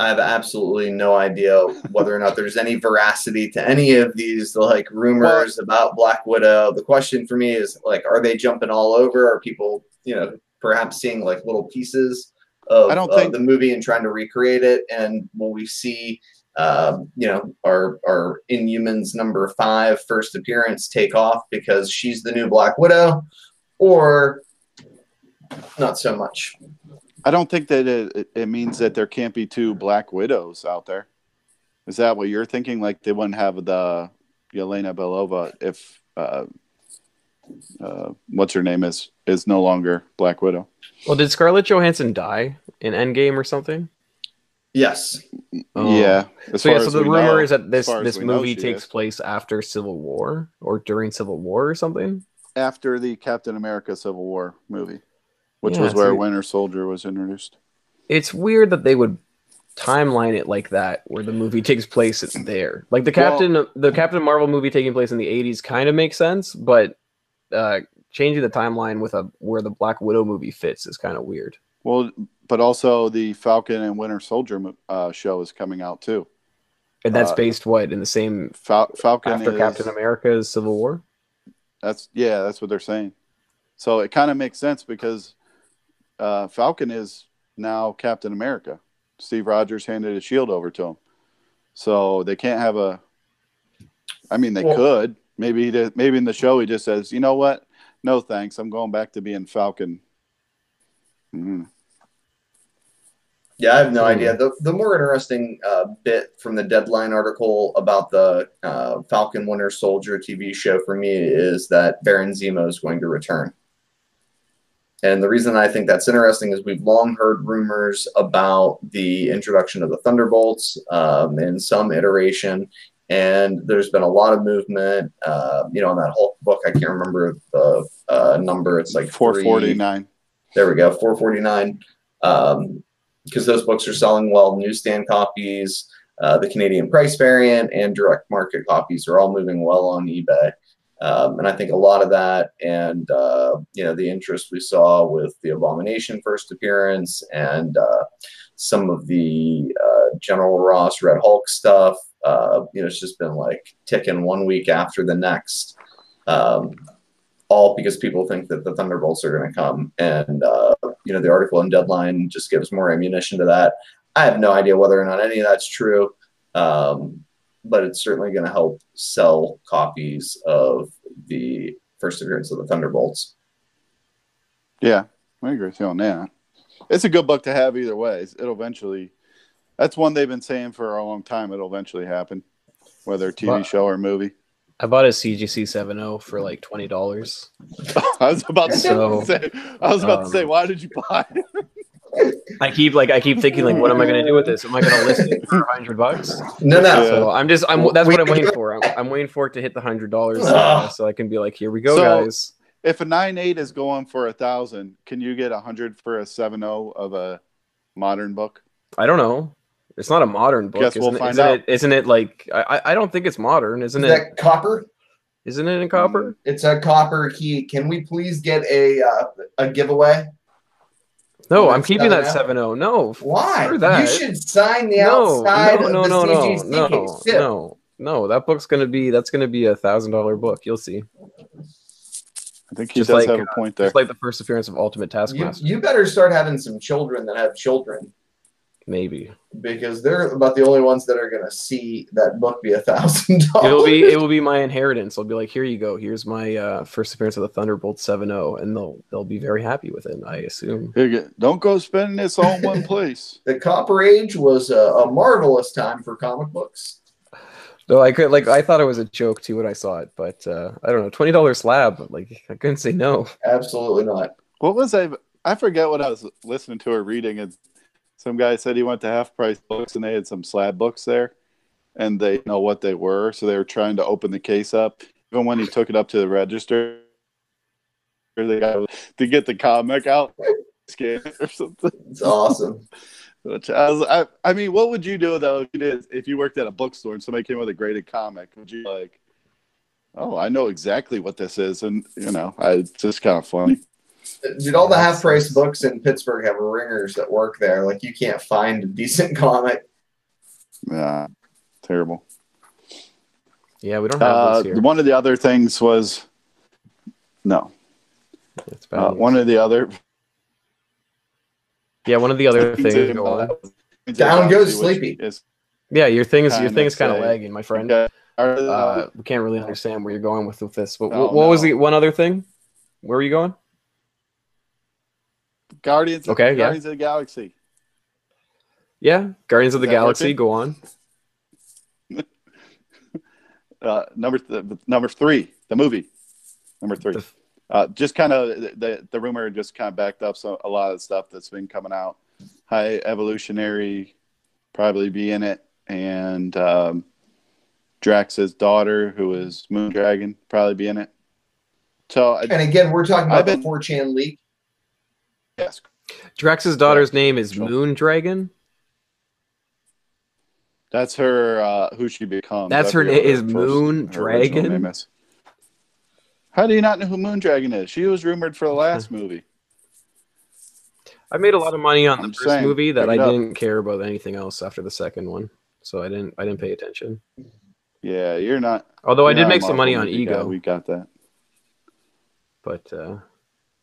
I have absolutely no idea whether or not there's any veracity to any of these like rumors about Black Widow. The question for me is like, are they jumping all over? Are people, you know, perhaps seeing like little pieces of, I don't of think- the movie and trying to recreate it? And will we see, um, you know, our our Inhumans number five first appearance take off because she's the new Black Widow, or not so much? I don't think that it, it- it means that there can't be two Black Widows out there. Is that what you're thinking? Like they wouldn't have the Yelena Belova if uh, uh, what's her name is is no longer Black Widow. Well, did Scarlett Johansson die in Endgame or something? Yes. Oh. Yeah. As So yeah, so as the rumor know- is that this as far as this movie takes is. place after Civil War or during Civil War or something. after the Captain America Civil War movie, which Yeah, was where Winter Soldier was introduced. It's weird that they would timeline it like that, where the movie [LAUGHS] takes place it's there. Like the Well- Captain the Captain Marvel movie taking place in the '80s kind of makes sense, but uh, changing the timeline with a where the Black Widow movie fits is kind of weird. Well, but also the Falcon and Winter Soldier uh, show is coming out too. And that's Uh, based what in the same Fal- Falcon after is, Captain America's Civil War. That's yeah, that's what they're saying. So it kind of makes sense because uh, Falcon is now Captain America. Steve Rogers handed his shield over to him, so they can't have a. I mean, they Well- could maybe. He did, maybe in the show he just says, "You know what? No thanks. I'm going back to being Falcon." Mhm. Yeah, I have no idea. The, the more interesting uh, bit from the Deadline article about the uh, Falcon Winter Soldier TV show for me is that Baron Zemo is going to return. And the reason I think that's interesting is we've long heard rumors about the introduction of the Thunderbolts um, in some iteration. And there's been a lot of movement. Uh, you know, on that Hulk book, I can't remember the uh, number. It's like Four three- forty nine. there we go, 449. Um, because those books are selling well, newsstand copies, uh, the Canadian price variant, and direct market copies are all moving well on eBay. Um, and I think a lot of that, and uh, you know, the interest we saw with the Abomination first appearance, and uh, some of the uh, General Ross Red Hulk stuff, uh, you know, it's just been like ticking one week after the next. Um, all because people think that the Thunderbolts are going to come. And, uh, you know, the article in Deadline just gives more ammunition to that. I have no idea whether or not any of that's true. Um, but it's certainly going to help sell copies of the first appearance of the Thunderbolts. Yeah, I agree with you on that. It's a good book to have either way. It'll eventually. That's one they've been saying for a long time. It'll eventually happen, whether TV Well- show or movie. I bought a CGC 70 for like twenty dollars. [LAUGHS] I was about to So, say. I was about to say, um, why did you buy it? [LAUGHS] I keep like I keep thinking like, what am I going to do with this? Am I going to list it for a hundred bucks? No, no. Yeah. So I'm just I'm that's what I'm waiting for. I'm, I'm waiting for it to hit the hundred dollars uh, so I can be like, here we go, So- guys. If a nine eight is going for a thousand, can you get a hundred for a seven zero of a modern book? I don't know. It's not a modern book. Guess we'll isn't, it- find isn't out. It, isn't it like I, I- I don't think it's modern, isn't Is it? that copper? Isn't it in copper? It's a copper key. Can we please get a uh, a giveaway? No, Oh, I'm it's keeping not that enough? seven zero. No, Why? that. You should sign the no, outside no, no, of the no, no, CGC no, case too. no, no. That book's gonna be that's gonna be a thousand dollar book. You'll see. I think he Just does like, have a point there. Just like the first appearance of Ultimate You, Taskmaster, you better start having some children that have children maybe. because they're about the only ones that are going to see that book be a thousand [LAUGHS] dollars. It'll be it will be my inheritance. I'll be like, here you go. Here's my uh, first appearance of the Thunderbolt 7-0, and they'll they'll be very happy with it. I assume. Here you go. Don't go spending this all in one [LAUGHS] place. The Copper Age was a, a marvelous time for comic books. Though I could like I thought it was a joke too when I saw it, but uh, I don't know. Twenty dollar slab. Like I couldn't say no. Absolutely not. What was I? I forget what I was listening to or reading. And some guy said he went to half price books and they had some slab books there, and they know what they were, so they were trying to open the case up. Even when he took it up to the register, they got to get the comic out, [LAUGHS] scan it or something. It's awesome. [LAUGHS] Which I, was, I, I mean, what would you do though if you did if you worked at a bookstore and somebody came with a graded comic? Would you like, oh, I know exactly what this is, and you know, I, it's just kind of funny. Dude, all the half price books in Pittsburgh have ringers that work there. Like you can't find a decent [LAUGHS] comic. Yeah, terrible. Yeah, we don't have Uh, those here. one of the other things was no. It's bad Uh, one of the other yeah, one of the other things. Go. Down goes Sleepy. is- Yeah, your thing is your Kinda thing is kind of lagging, my friend. Uh, we can't really understand where you're going with, with this. But Oh, what, what was the one other thing? Where are you going? Guardians. Okay, yeah. Guardians of the Galaxy. Yeah, Guardians of the Galaxy. working? Go on. [LAUGHS] Uh, number th- number three, the movie. Number three. The- Uh, just kind of the the rumor just kind of backed up so a lot of stuff that's been coming out. High evolutionary probably be in it, and um, Drax's daughter, who is Moon Dragon, probably be in it. So And again, we're talking about been- the 4chan leak. Yes, Drax's daughter's name is Sure. Moon Dragon. that's her. Uh, who she becomes. That's I her forget name what is first- Moon her Dragon? name is. How do you not know who Moon Dragon is? She was rumored for the last [LAUGHS] movie. I made a lot of money on I'm the first saying, movie that I up. didn't care about anything else after the second one, so I didn't I didn't pay attention. Yeah, you're not. Although I you're did make some money on movie guy. Ego, We got that. but uh,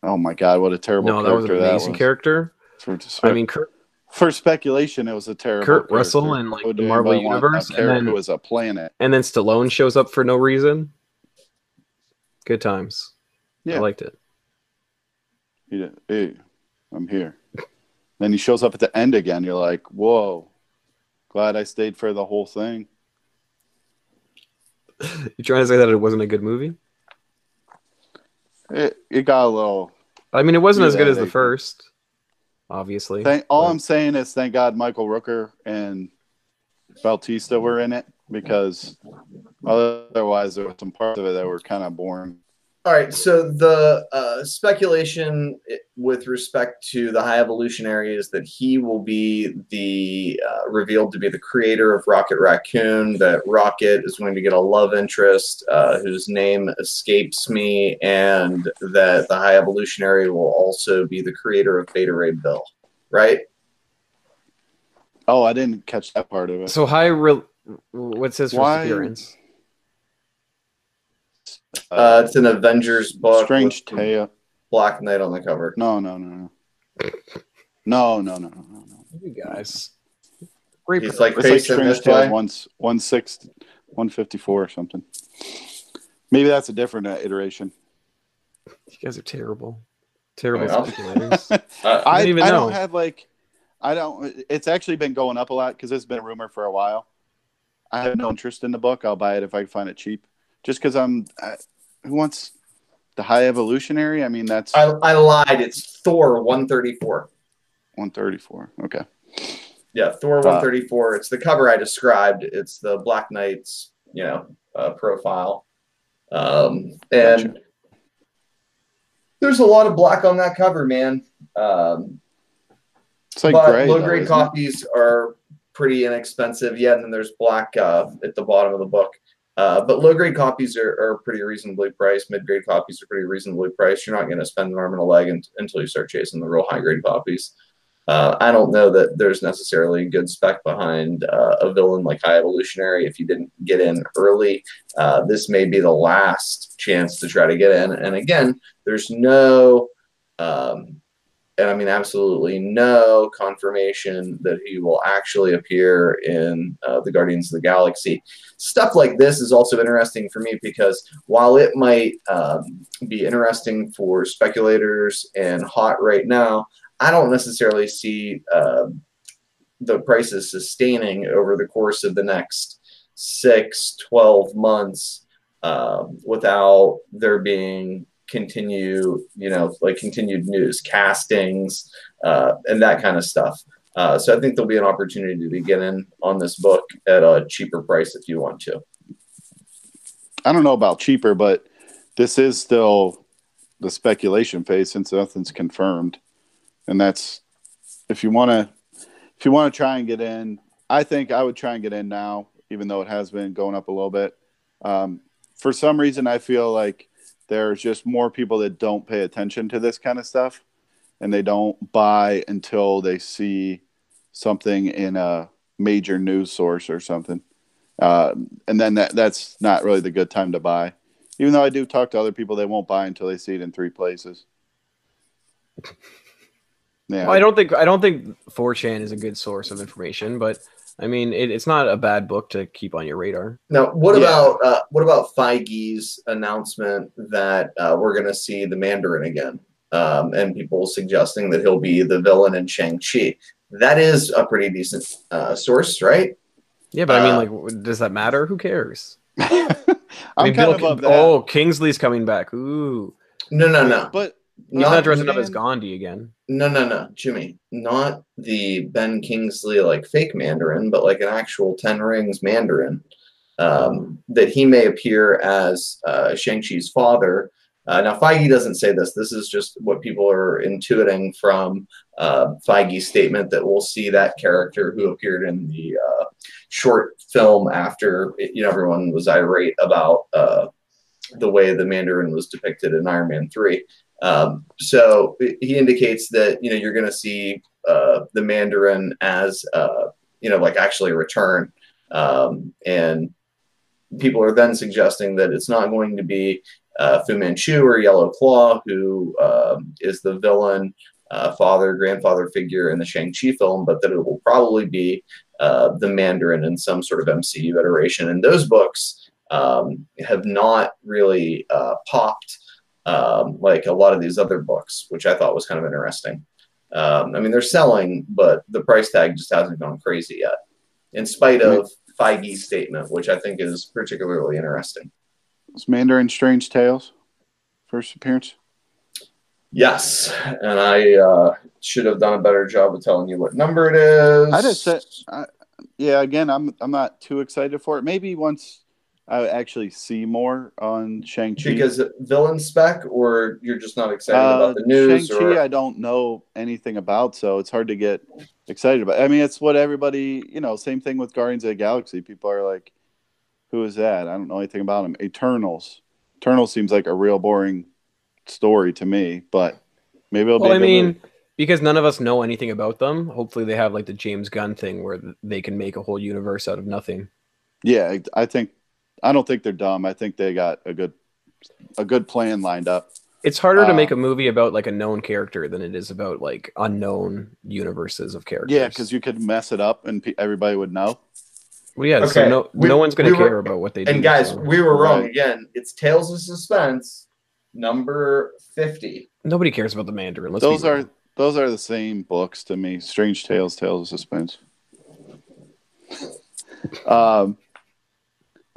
Oh my god, what a terrible no, that was an amazing was. character. For, just- I mean, Kurt, for speculation, it was a terrible. Kurt character. Russell and like, Would the Marvel Universe, and then- was a planet. and then Stallone shows up for no reason. Good times. Yeah. I liked it. He hey, I'm here. then he shows up at the end again. You're like, whoa, glad I stayed for the whole thing. [LAUGHS] You trying to say that it wasn't a good movie? It, it got a little. I mean, it wasn't as good as the they- first, obviously. Thank, all but- I'm saying is, thank God Michael Rooker and Bautista were in it because otherwise there were some parts of it that were kind of boring. All right, so the uh, speculation with respect to the High Evolutionary is that he will be the uh, revealed to be the creator of Rocket Raccoon. That Rocket is going to get a love interest uh, whose name escapes me, and that the High Evolutionary will also be the creator of Beta Ray Bill. Right? Oh, I didn't catch that part of it. So high. Re- what's his first Why- appearance? Uh, it's an Avengers book. Strange tale. Black Knight on the cover. No, no, no, no. No, no, no, no, no, no. You guys. Great. He's like It's like Strange this way. Tales one one six one fifty four or something. Maybe that's a different uh, iteration. you guys are terrible. Terrible Well. speculators. [LAUGHS] Uh, I, even I don't have like I don't. It's actually been going up a lot because it's been a rumor for a while. I have no interest in the book. I'll buy it if I can find it cheap. Just because I'm. I, who wants the High Evolutionary? I mean, that's I, I lied. It's Thor 134. one thirty four. Okay. Yeah, Thor Uh, 134. it's the cover I described. It's the Black Knight's, you know, uh, profile. Um, and Gotcha. there's a lot of black on that cover, man. Um, It's like but gray. low grade it? copies are pretty inexpensive. Yeah, and then there's black uh, at the bottom of the book. Uh, but low grade copies are, are pretty reasonably priced. Mid grade copies are pretty reasonably priced. You're not going to spend an arm and a leg un- until you start chasing the real high grade copies. Uh, I don't know that there's necessarily a good spec behind uh, a villain like High Evolutionary. If you didn't get in early, uh, this may be the last chance to try to get in. And again, there's no, um, I mean absolutely no confirmation that he will actually appear in uh, the Guardians of the Galaxy. Stuff like this is also interesting for me because while it might um, be interesting for speculators and hot right now, I don't necessarily see uh, the prices sustaining over the course of the next six, 12 months um, without there being continue, you know, like continued news, castings, uh, and that kind of stuff. Uh, so I think there'll be an opportunity to get in on this book at a cheaper price if you want to. I don't know about cheaper, but this is still the speculation phase since nothing's confirmed, and that's if you want to if you want to try and get in. I think I would try and get in now, even though it has been going up a little bit. Um, for some reason, I feel like there's just more people that don't pay attention to this kind of stuff, and they don't buy until they see something in a major news source or something. Uh, and then that that's not really the good time to buy. Even though I do talk to other people, they won't buy until they see it in three places. [LAUGHS] Yeah, Well, I don't think I don't think 4chan is a good source of information, but I mean, it, it's not a bad book to keep on your radar. Now, what Yeah. about uh, what about Feige's announcement that uh, we're going to see the Mandarin again, um, and people suggesting that he'll be the villain in Shang Chi? That is a pretty decent uh, source, right? Yeah, but I mean, Uh, like, does that matter? Who cares? [LAUGHS] I'm I mean, kind Bill- of of that. oh, Kingsley's coming back. Ooh, No, no, no, but he's not, dressing up as Gandhi again. no, no, no, Jimmy, not the Ben Kingsley like fake Mandarin, but like an actual Ten Rings Mandarin. Um, that he may appear as uh, Shang Chi's father. Uh, now, Feige doesn't say this. This is just what people are intuiting from uh, Feige's statement that we'll see that character who appeared in the uh, short film after you know everyone was irate about uh, the way the Mandarin was depicted in Iron Man three. Um, so he indicates that you know you're going to see uh, the Mandarin as uh, you know like actually return, um, and people are then suggesting that it's not going to be uh, Fu Manchu or Yellow Claw who um is the villain, uh, father grandfather figure in the Shang Chi film, but that it will probably be uh, the Mandarin in some sort of MCU iteration. And those books um, have not really uh, popped um, like a lot of these other books, which I thought was kind of interesting. Um, I mean, they're selling, but the price tag just hasn't gone crazy yet, in spite of Feige's statement, which I think is particularly interesting. it's Mandarin Strange Tales first appearance. Yes, and I uh, should have done a better job of telling you what number it is. I just said, I, yeah. Again, I'm I'm not too excited for it. Maybe once I actually see more on Shang Chi. because villain spec, or you're just not excited about the news, Uh, Shang-Chi, or I don't know anything about, so it's hard to get excited about. I mean, it's what everybody, you know, same thing with Guardians of the Galaxy. People are like, who is that? I don't know anything about him. Eternals. Eternals seems like a real boring story to me, but maybe it'll Well, be. a I good mean, movie. because none of us know anything about them. Hopefully, they have like the James Gunn thing where they can make a whole universe out of nothing. yeah, I think, I don't think they're dumb. I think they got a good, a good plan lined up. It's harder to Uh, make a movie about like a known character than it is about like unknown universes of characters. Yeah, because you could mess it up and pe- everybody would know. well, yeah, so no, we- no one's gonna we were- care about what they do. And guys, so we were wrong Right. again. It's Tales of Suspense, number fifty. nobody cares about the Mandarin. Let's those real. are those are the same books to me. Strange Tales, Tales of Suspense. [LAUGHS] um,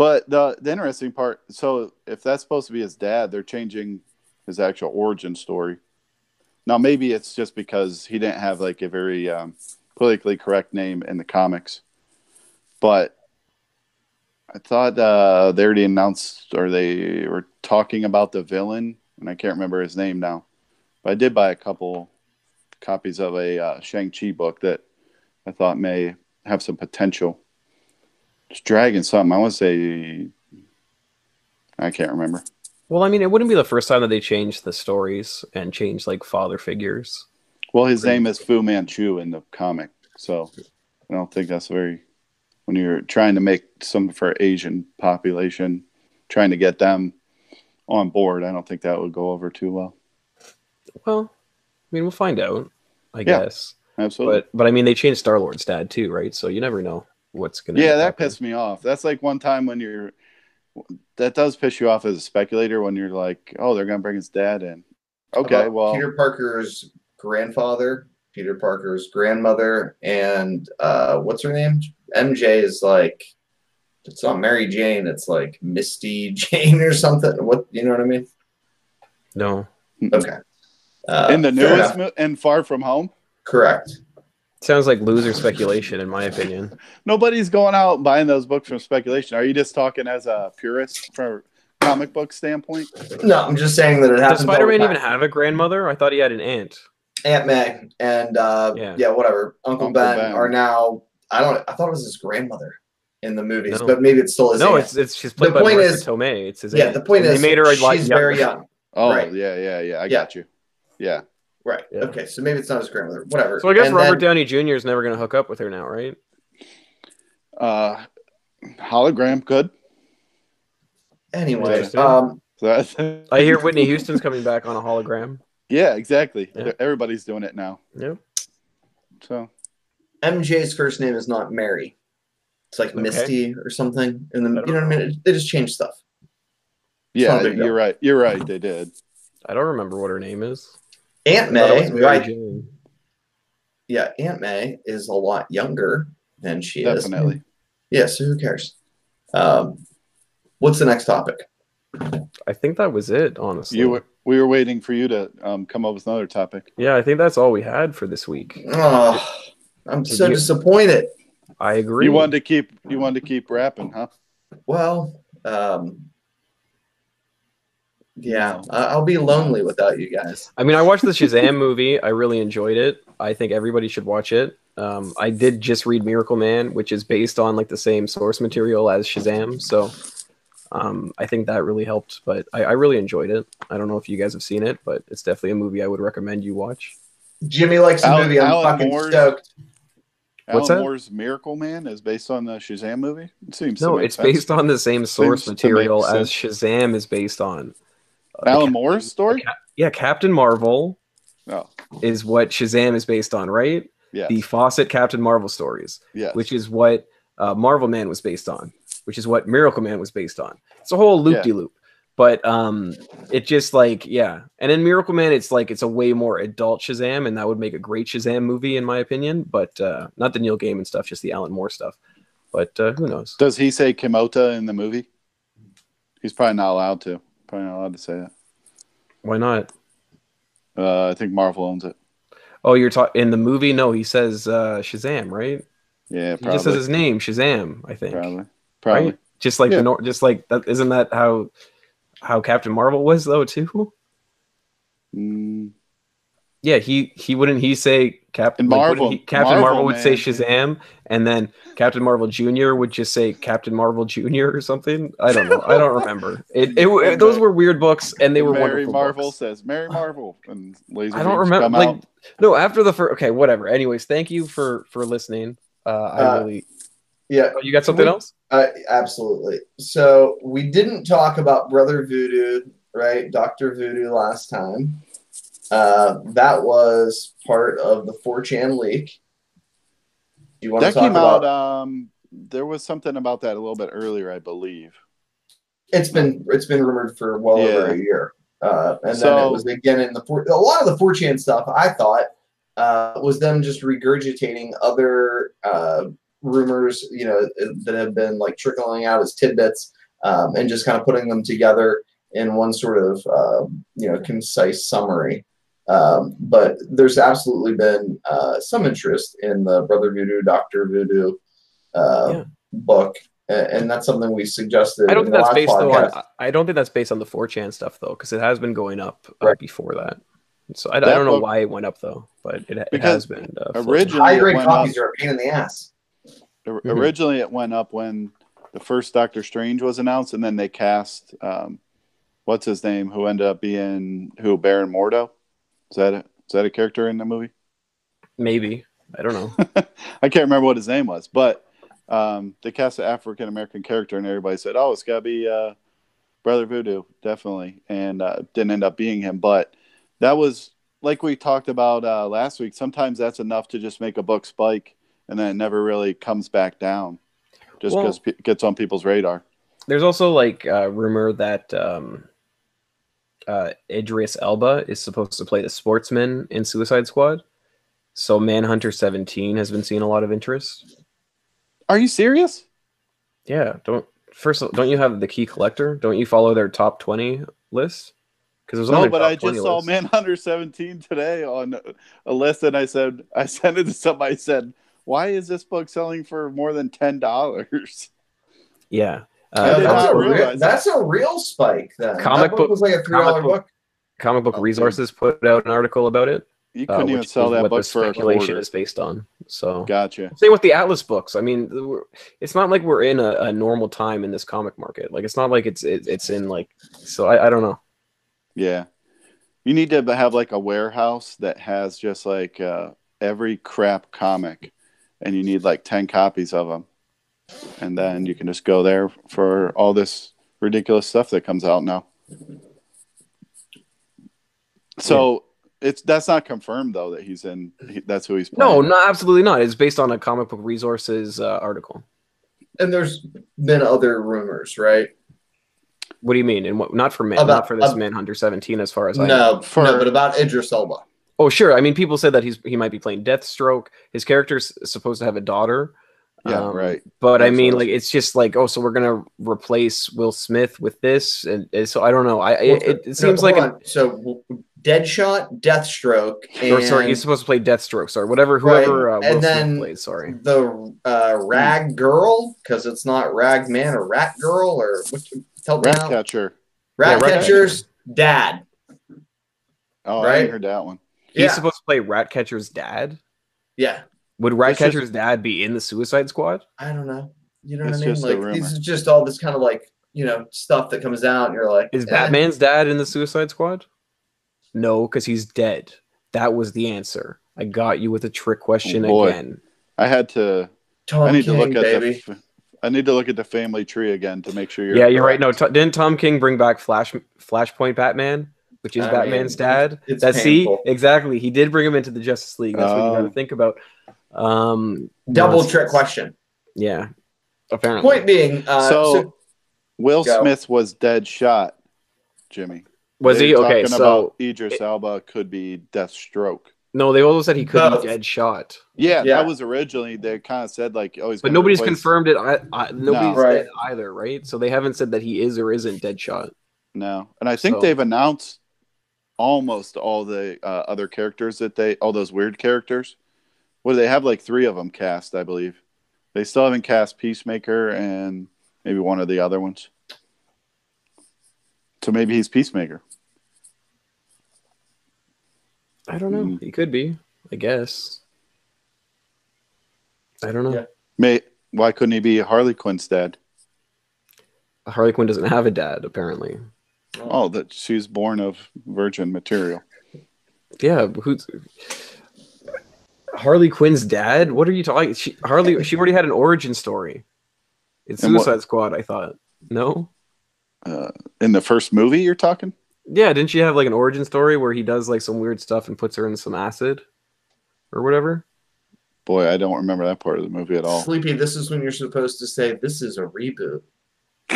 but the the interesting part. So if that's supposed to be his dad, they're changing his actual origin story. Now maybe it's just because he didn't have like a very um, politically correct name in the comics, but I thought uh, they already announced or they were talking about the villain, and I can't remember his name now. But I did buy a couple copies of a uh, Shang Chi book that I thought may have some potential. Dragon something. I want to say I can't remember. Well, I mean, it wouldn't be the first time that they changed the stories and changed like father figures. Well, his name is Fu Manchu in the comic, so I don't think that's very. When you're trying to make something for Asian population, trying to get them on board, I don't think that would go over too well. Well, I mean, we'll find out, I Yeah. guess. Absolutely. But but I mean, they changed Star Lord's dad too, right? So you never know what's gonna. yeah, that happen. pissed me off. That's like one time when you're. That does piss you off as a speculator when you're like, oh, they're gonna bring his dad in. Okay, About well, Peter Parker's grandfather, Peter Parker's grandmother, and uh, what's her name? MJ is like, it's not Mary Jane. It's like Misty [LAUGHS] Jane or something. What you know what I mean? No, Okay. Uh, in the newest mo- and Far From Home, correct. Sounds like loser speculation, in my opinion. nobody's going out and buying those books from speculation. Are you just talking as a purist from a comic book standpoint? No, I'm just saying that it happens. Does Spider-Man even have a grandmother? I thought he had an aunt. Aunt May and uh, Yeah. yeah. whatever. Uncle, Uncle ben, Ben. are now. I don't. I thought it was his grandmother in the movies, No. but maybe it's still his. No, aunt. it's it's she's played The by point Marissa is- Tomei. It's his yeah. aunt. The point And is, they made her a lot she's younger. very young. Oh, Right. yeah, yeah, yeah. I Yeah. got you. Yeah. Right. Yeah. Okay. So maybe it's not his grandmother. Whatever. So I guess And Robert then- Downey Jr. is never going to hook up with her now, right? Uh, hologram, good. Anyway, um, that's, [LAUGHS] I hear Whitney Houston's coming back on a hologram. yeah, exactly. Yeah. Everybody's doing it now. Yep. So MJ's first name is not Mary. It's like Okay. Misty or something. And then you know what I mean? They just change stuff. yeah, not a big deal. you're right. You're right. They did. I don't remember what her name is. Aunt I thought it May, was who Jane. yeah, Aunt May is a lot younger than she is. Definitely. Yeah, so who cares? Um, what's the next topic? I think that was it, honestly. You were, we were waiting for you to um, come up with another topic. yeah, I think that's all we had for this week. Oh, I'm Did so you- disappointed. I agree. You wanted to keep you wanted to keep rapping, huh? Well, um, yeah, I- I'll be lonely without you guys. I mean, I watched the Shazam [LAUGHS] movie. I really enjoyed it. I think everybody should watch it. Um, I did just read Miracle Man, which is based on like the same source material as Shazam. So um, I think that really helped. But I, I really enjoyed it. I don't know if you guys have seen it, but it's definitely a movie I would recommend you watch. Jimmy likes the Alan- movie. I'm Alan fucking Moore's- stoked. What's Alan that? Moore's Miracle Man is based on the Shazam movie. It seems to No, make it's sense. based on the same source Seems material as. Shazam is based on. Alan Cap- Moore's story. yeah, Captain Marvel Oh, is what Shazam is based on, right? yeah, The Fawcett Captain Marvel stories. yes. which is what uh, Marvel Man was based on, which is what Miracle Man was based on. It's a whole loop de loop. But um, it just like yeah, and in Miracle Man, it's like it's a way more adult Shazam, and that would make a great Shazam movie in my opinion. But uh, not the Neil Gaiman stuff, just the Alan Moore stuff. But uh, who knows? Does he say Kimota in the movie? He's probably not allowed to. Probably not allowed to say that. Why not? Uh, I think Marvel owns it. Oh, you're talking in the movie? No, he says uh, Shazam, right? Yeah, He just says his name, Shazam. I think. Probably. Probably. Right? Just like Yeah. the nor- just like that. Isn't that how how Captain Marvel was though too? Mm, Yeah, he he wouldn't he say Captain In like, Marvel- wouldn't he- Captain Marvel, Marvel would say. Shazam, and then Captain Marvel Junior would just say Captain Marvel Junior or something. I don't know. I don't remember. [LAUGHS] It, it, it- those were weird books, and they were Mary wonderful Marvel books. says Mary Marvel, and laser I don't beams remember. come Like out. no, after the first. Okay, whatever. Anyways, thank you for for listening. Uh, I Uh, really. Yeah, Oh, you got something we- else? uh, absolutely. So we didn't talk about Brother Voodoo right? Doctor Voodoo last time. Uh, that was part of the 4chan leak. Do you want That to talk came about? out. Um, there was something about that a little bit earlier, I believe. it's been it's been rumored for well over a year, uh, and then it was again in the four, a lot of the 4chan stuff. I thought uh, was them just regurgitating other uh, rumors, you know, that have been like trickling out as tidbits, um, and just kind of putting them together in one sort of uh, you know concise summary. Um, but there's absolutely been uh, some interest in the Brother Voodoo, Doctor Voodoo uh, Yeah. book, and that's something we suggested. I don't in think the that's last based though. On, I don't think that's based on the 4chan stuff though, because it has been going up uh, Right. before that. So I, I don't know why it went up though, but it, it has been. Uh. Originally, High it grade went up, copies are a pain in the ass. or- Mhm. originally it went up when the first Doctor Strange was announced, and then they cast um, what's his name, who ended up being who Baron Mordo. Is that a, is that a character in the movie? Maybe I don't know. [LAUGHS] I can't remember what his name was, but um, they cast an African American character, and everybody said, "Oh, it's got to be uh, Brother Voodoo, definitely," and uh, didn't end up being him. But that was like we talked about uh, last week. Sometimes that's enough to just make a book spike, and then it never really comes back down, just Well- because it gets on people's radar. There's also like uh, rumor that um, uh, Idris Elba is supposed to play the sportsman in Suicide Squad. So Manhunter 17 has been seeing a lot of interest. Are you serious? Yeah, don't first don't you have the key collector? Don't you follow their top 20 list? Because there's No, but I just saw Manhunter 17 today on a list, and I said, I [LAUGHS] sent it to somebody. I said, "Why is this book selling for more than ten dollars?" Yeah. I Uh, that's, a real, realize that. that's a real spike then. Comic that book book- was like a three dollar book- book. Comic Book Okay. Resources put out an article about it. You uh, couldn't even sell that what book the for a speculation quarter. is based on. So Gotcha. Same with the Atlas books. I mean, it's not like we're in a, a normal time in this comic market. Like, it's not like it's it, it's in like. So I, I don't know. Yeah, you need to have like a warehouse that has just like uh, every crap comic, and you need like ten copies of them, and then you can just go there for all this ridiculous stuff that comes out now. So it's that's not confirmed though that he's in. He, that's who he's playing. No, no, absolutely not. It's based on a comic book resources uh, article. And there's been other rumors, right? What do you mean? And what? Not for man, About- not for this ab- Manhunter 17, as far as I know. No, For- no, but about Idris Elba. Oh, sure. I mean, people said that he's he might be playing Deathstroke. His character's supposed to have a daughter. Yeah, Um, right. But I mean, what- like, it's just like, oh, so we're gonna replace Will Smith with this, and, and so I don't know. I Well, it, it, no, seems hold like, on. so Deadshot, Deathstroke, a, and or sorry, he's supposed to play Deathstroke. Sorry, whatever, Right, whoever uh, Will and Smith then- Sorry. the uh, Rag Girl because it's not Rag Man or Rat Girl or what? Tell me now. Ratcatcher. Rat Yeah, Catcher's dad. Oh, I Right? hadn't heard that one. He's Yeah, supposed to play Ratcatcher's dad. yeah. Would It's Ratcatcher's dad be in the Suicide Squad? I don't know. You know It's what I mean? just Like rumor. this is just all this kind of like you know stuff that comes out, and you're like, Is eh. Batman's dad in the Suicide Squad? No, because he's dead. That was the answer. I got you with a trick question Oh, boy. again. I had to. Tom I need King, to look at baby. the. I need to look at the family tree again to make sure you're. yeah, you're right. correct. No, t- didn't Tom King bring back Flash Flashpoint Batman, which is I Batman's mean, dad? That's That see exactly. He did bring him into the Justice League. That's what you got Oh. to think about. Um, Double nonsense. trick question. Yeah, apparently. Point being, uh, So- so, Will Go. Smith was Deadshot. Jimmy. was They he were okay? talking So about Idris Elba could be Deathstroke. no, they also said he could Both. be Deadshot, Yeah, Yeah. that was originally they kind of said like, oh, he's. but nobody's replace- confirmed it. I, I, nobody's Right. either, right? So they haven't said that he is or isn't Deadshot. No, and I think So- they've announced almost all the uh, other characters that they, all those weird characters. What do they have? Like three of them cast, I believe. They still haven't cast Peacemaker and maybe one of the other ones. So maybe he's Peacemaker. I don't know. Mhm. He could be. I guess. I don't know. Yeah. May why couldn't he be Harley Quinn's dad? Harley Quinn doesn't have a dad, apparently. Oh, that she's born of virgin material. Yeah, who's Harley Quinn's dad? What are you talking? She, Harley, she already had an origin story. It's And what- Suicide Squad. I thought. No. Uh, in the first movie, you're talking? Yeah, didn't she have like an origin story where he does like some weird stuff and puts her in some acid or whatever? Boy, I don't remember that part of the movie at all. Sleepy, this is when you're supposed to say this is a reboot. [LAUGHS]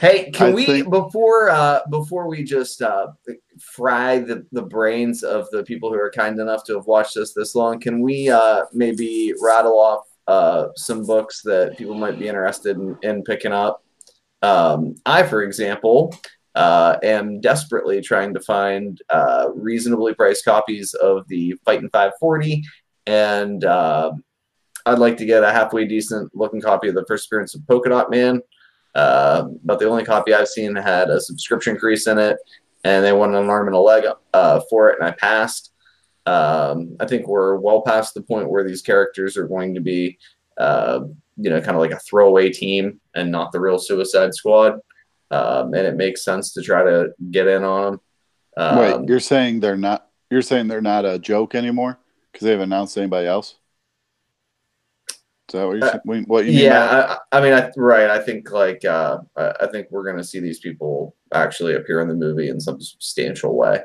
hey, can I we think- before uh before we just uh fry the, the brains of the people who are kind enough to have watched us this long, can we uh maybe rattle off uh some books that people might be interested in, in picking up? Um I, for example, uh, am desperately trying to find uh, reasonably priced copies of the Fighting 540, and uh, I'd like to get a halfway decent looking copy of the first appearance of Polka Dot Man. Uh, but the only copy I've seen had a subscription crease in it, and they wanted an arm and a leg uh, for it, and I passed. Um, I think we're well past the point where these characters are going to be, uh, you know, kind of like a throwaway team and not the real Suicide Squad um, and it makes sense to try to get in on them. Um, Wait, you're saying they're not? You're saying they're not a joke anymore because they haven't announced anybody else? Is that what you're Uh, saying? What- What you mean? yeah. I, I mean, I, right. I think like uh, I I think we're going to see these people actually appear in the movie in some substantial way.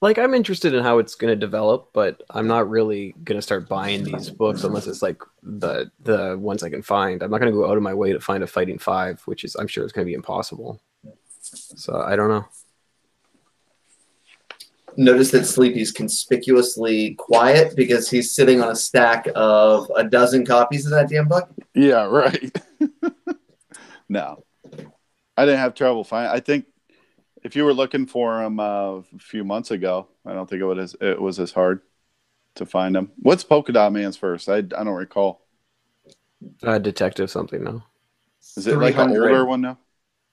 Like I'm interested in how it's going to develop, but I'm not really going to start buying these books unless it's like the the ones I can find. I'm not going to go out of my way to find a Fighting Five, which is I'm sure it's going to be impossible. So I don't know. Notice that Sleepy's conspicuously quiet because he's sitting on a stack of a dozen copies of that damn book. Yeah, [LAUGHS] right. [LAUGHS] no, I didn't have trouble finding. I think if you were looking for them uh, a few months ago, I don't think it was it was as hard to find them. What's Polka Dot Man's first? I, I don't recall. Uh, Detective something no. Is it like an 300. older one now?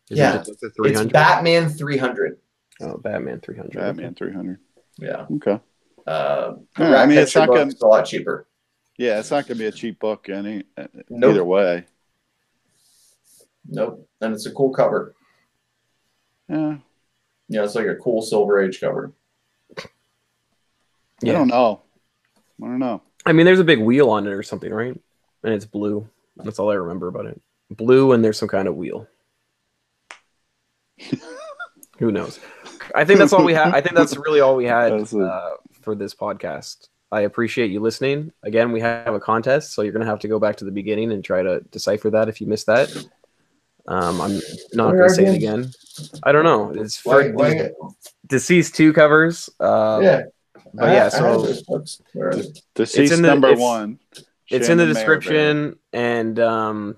Is Yeah. it It's Batman 300. Oh, Batman 300. Batman three hundred. Yeah. Okay. Uh, the Yeah, I mean, it's Ratcatcher not gonna- book's a lot cheaper. Yeah, it's not going to be a cheap book any Nope. either way. Nope. And it's a cool cover. Yeah, Yeah, it's like a cool Silver Age cover. I don't know. I don't know. I mean, there's a big wheel on it or something, right? And it's blue. That's all I remember about it. Blue, and there's some kind of wheel. [LAUGHS] Who knows? I think that's all we had. I think that's [LAUGHS] really all we had uh, for this podcast. I appreciate you listening. Again, we have a contest, so you're going to have to go back to the beginning and try to decipher that if you missed that. Um, I'm not going to say it again. I don't know. It's for Why- why- DCeased two covers. Uh, yeah. but yeah, so DCeased in the- number it's- one. it's in the Shannon Maer description and um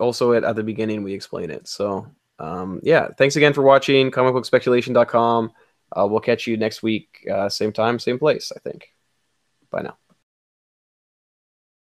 also at, at the beginning we explain it so um yeah thanks again for watching comicbookspeculation.com uh, we'll catch you next week uh, same time same place i think. Bye now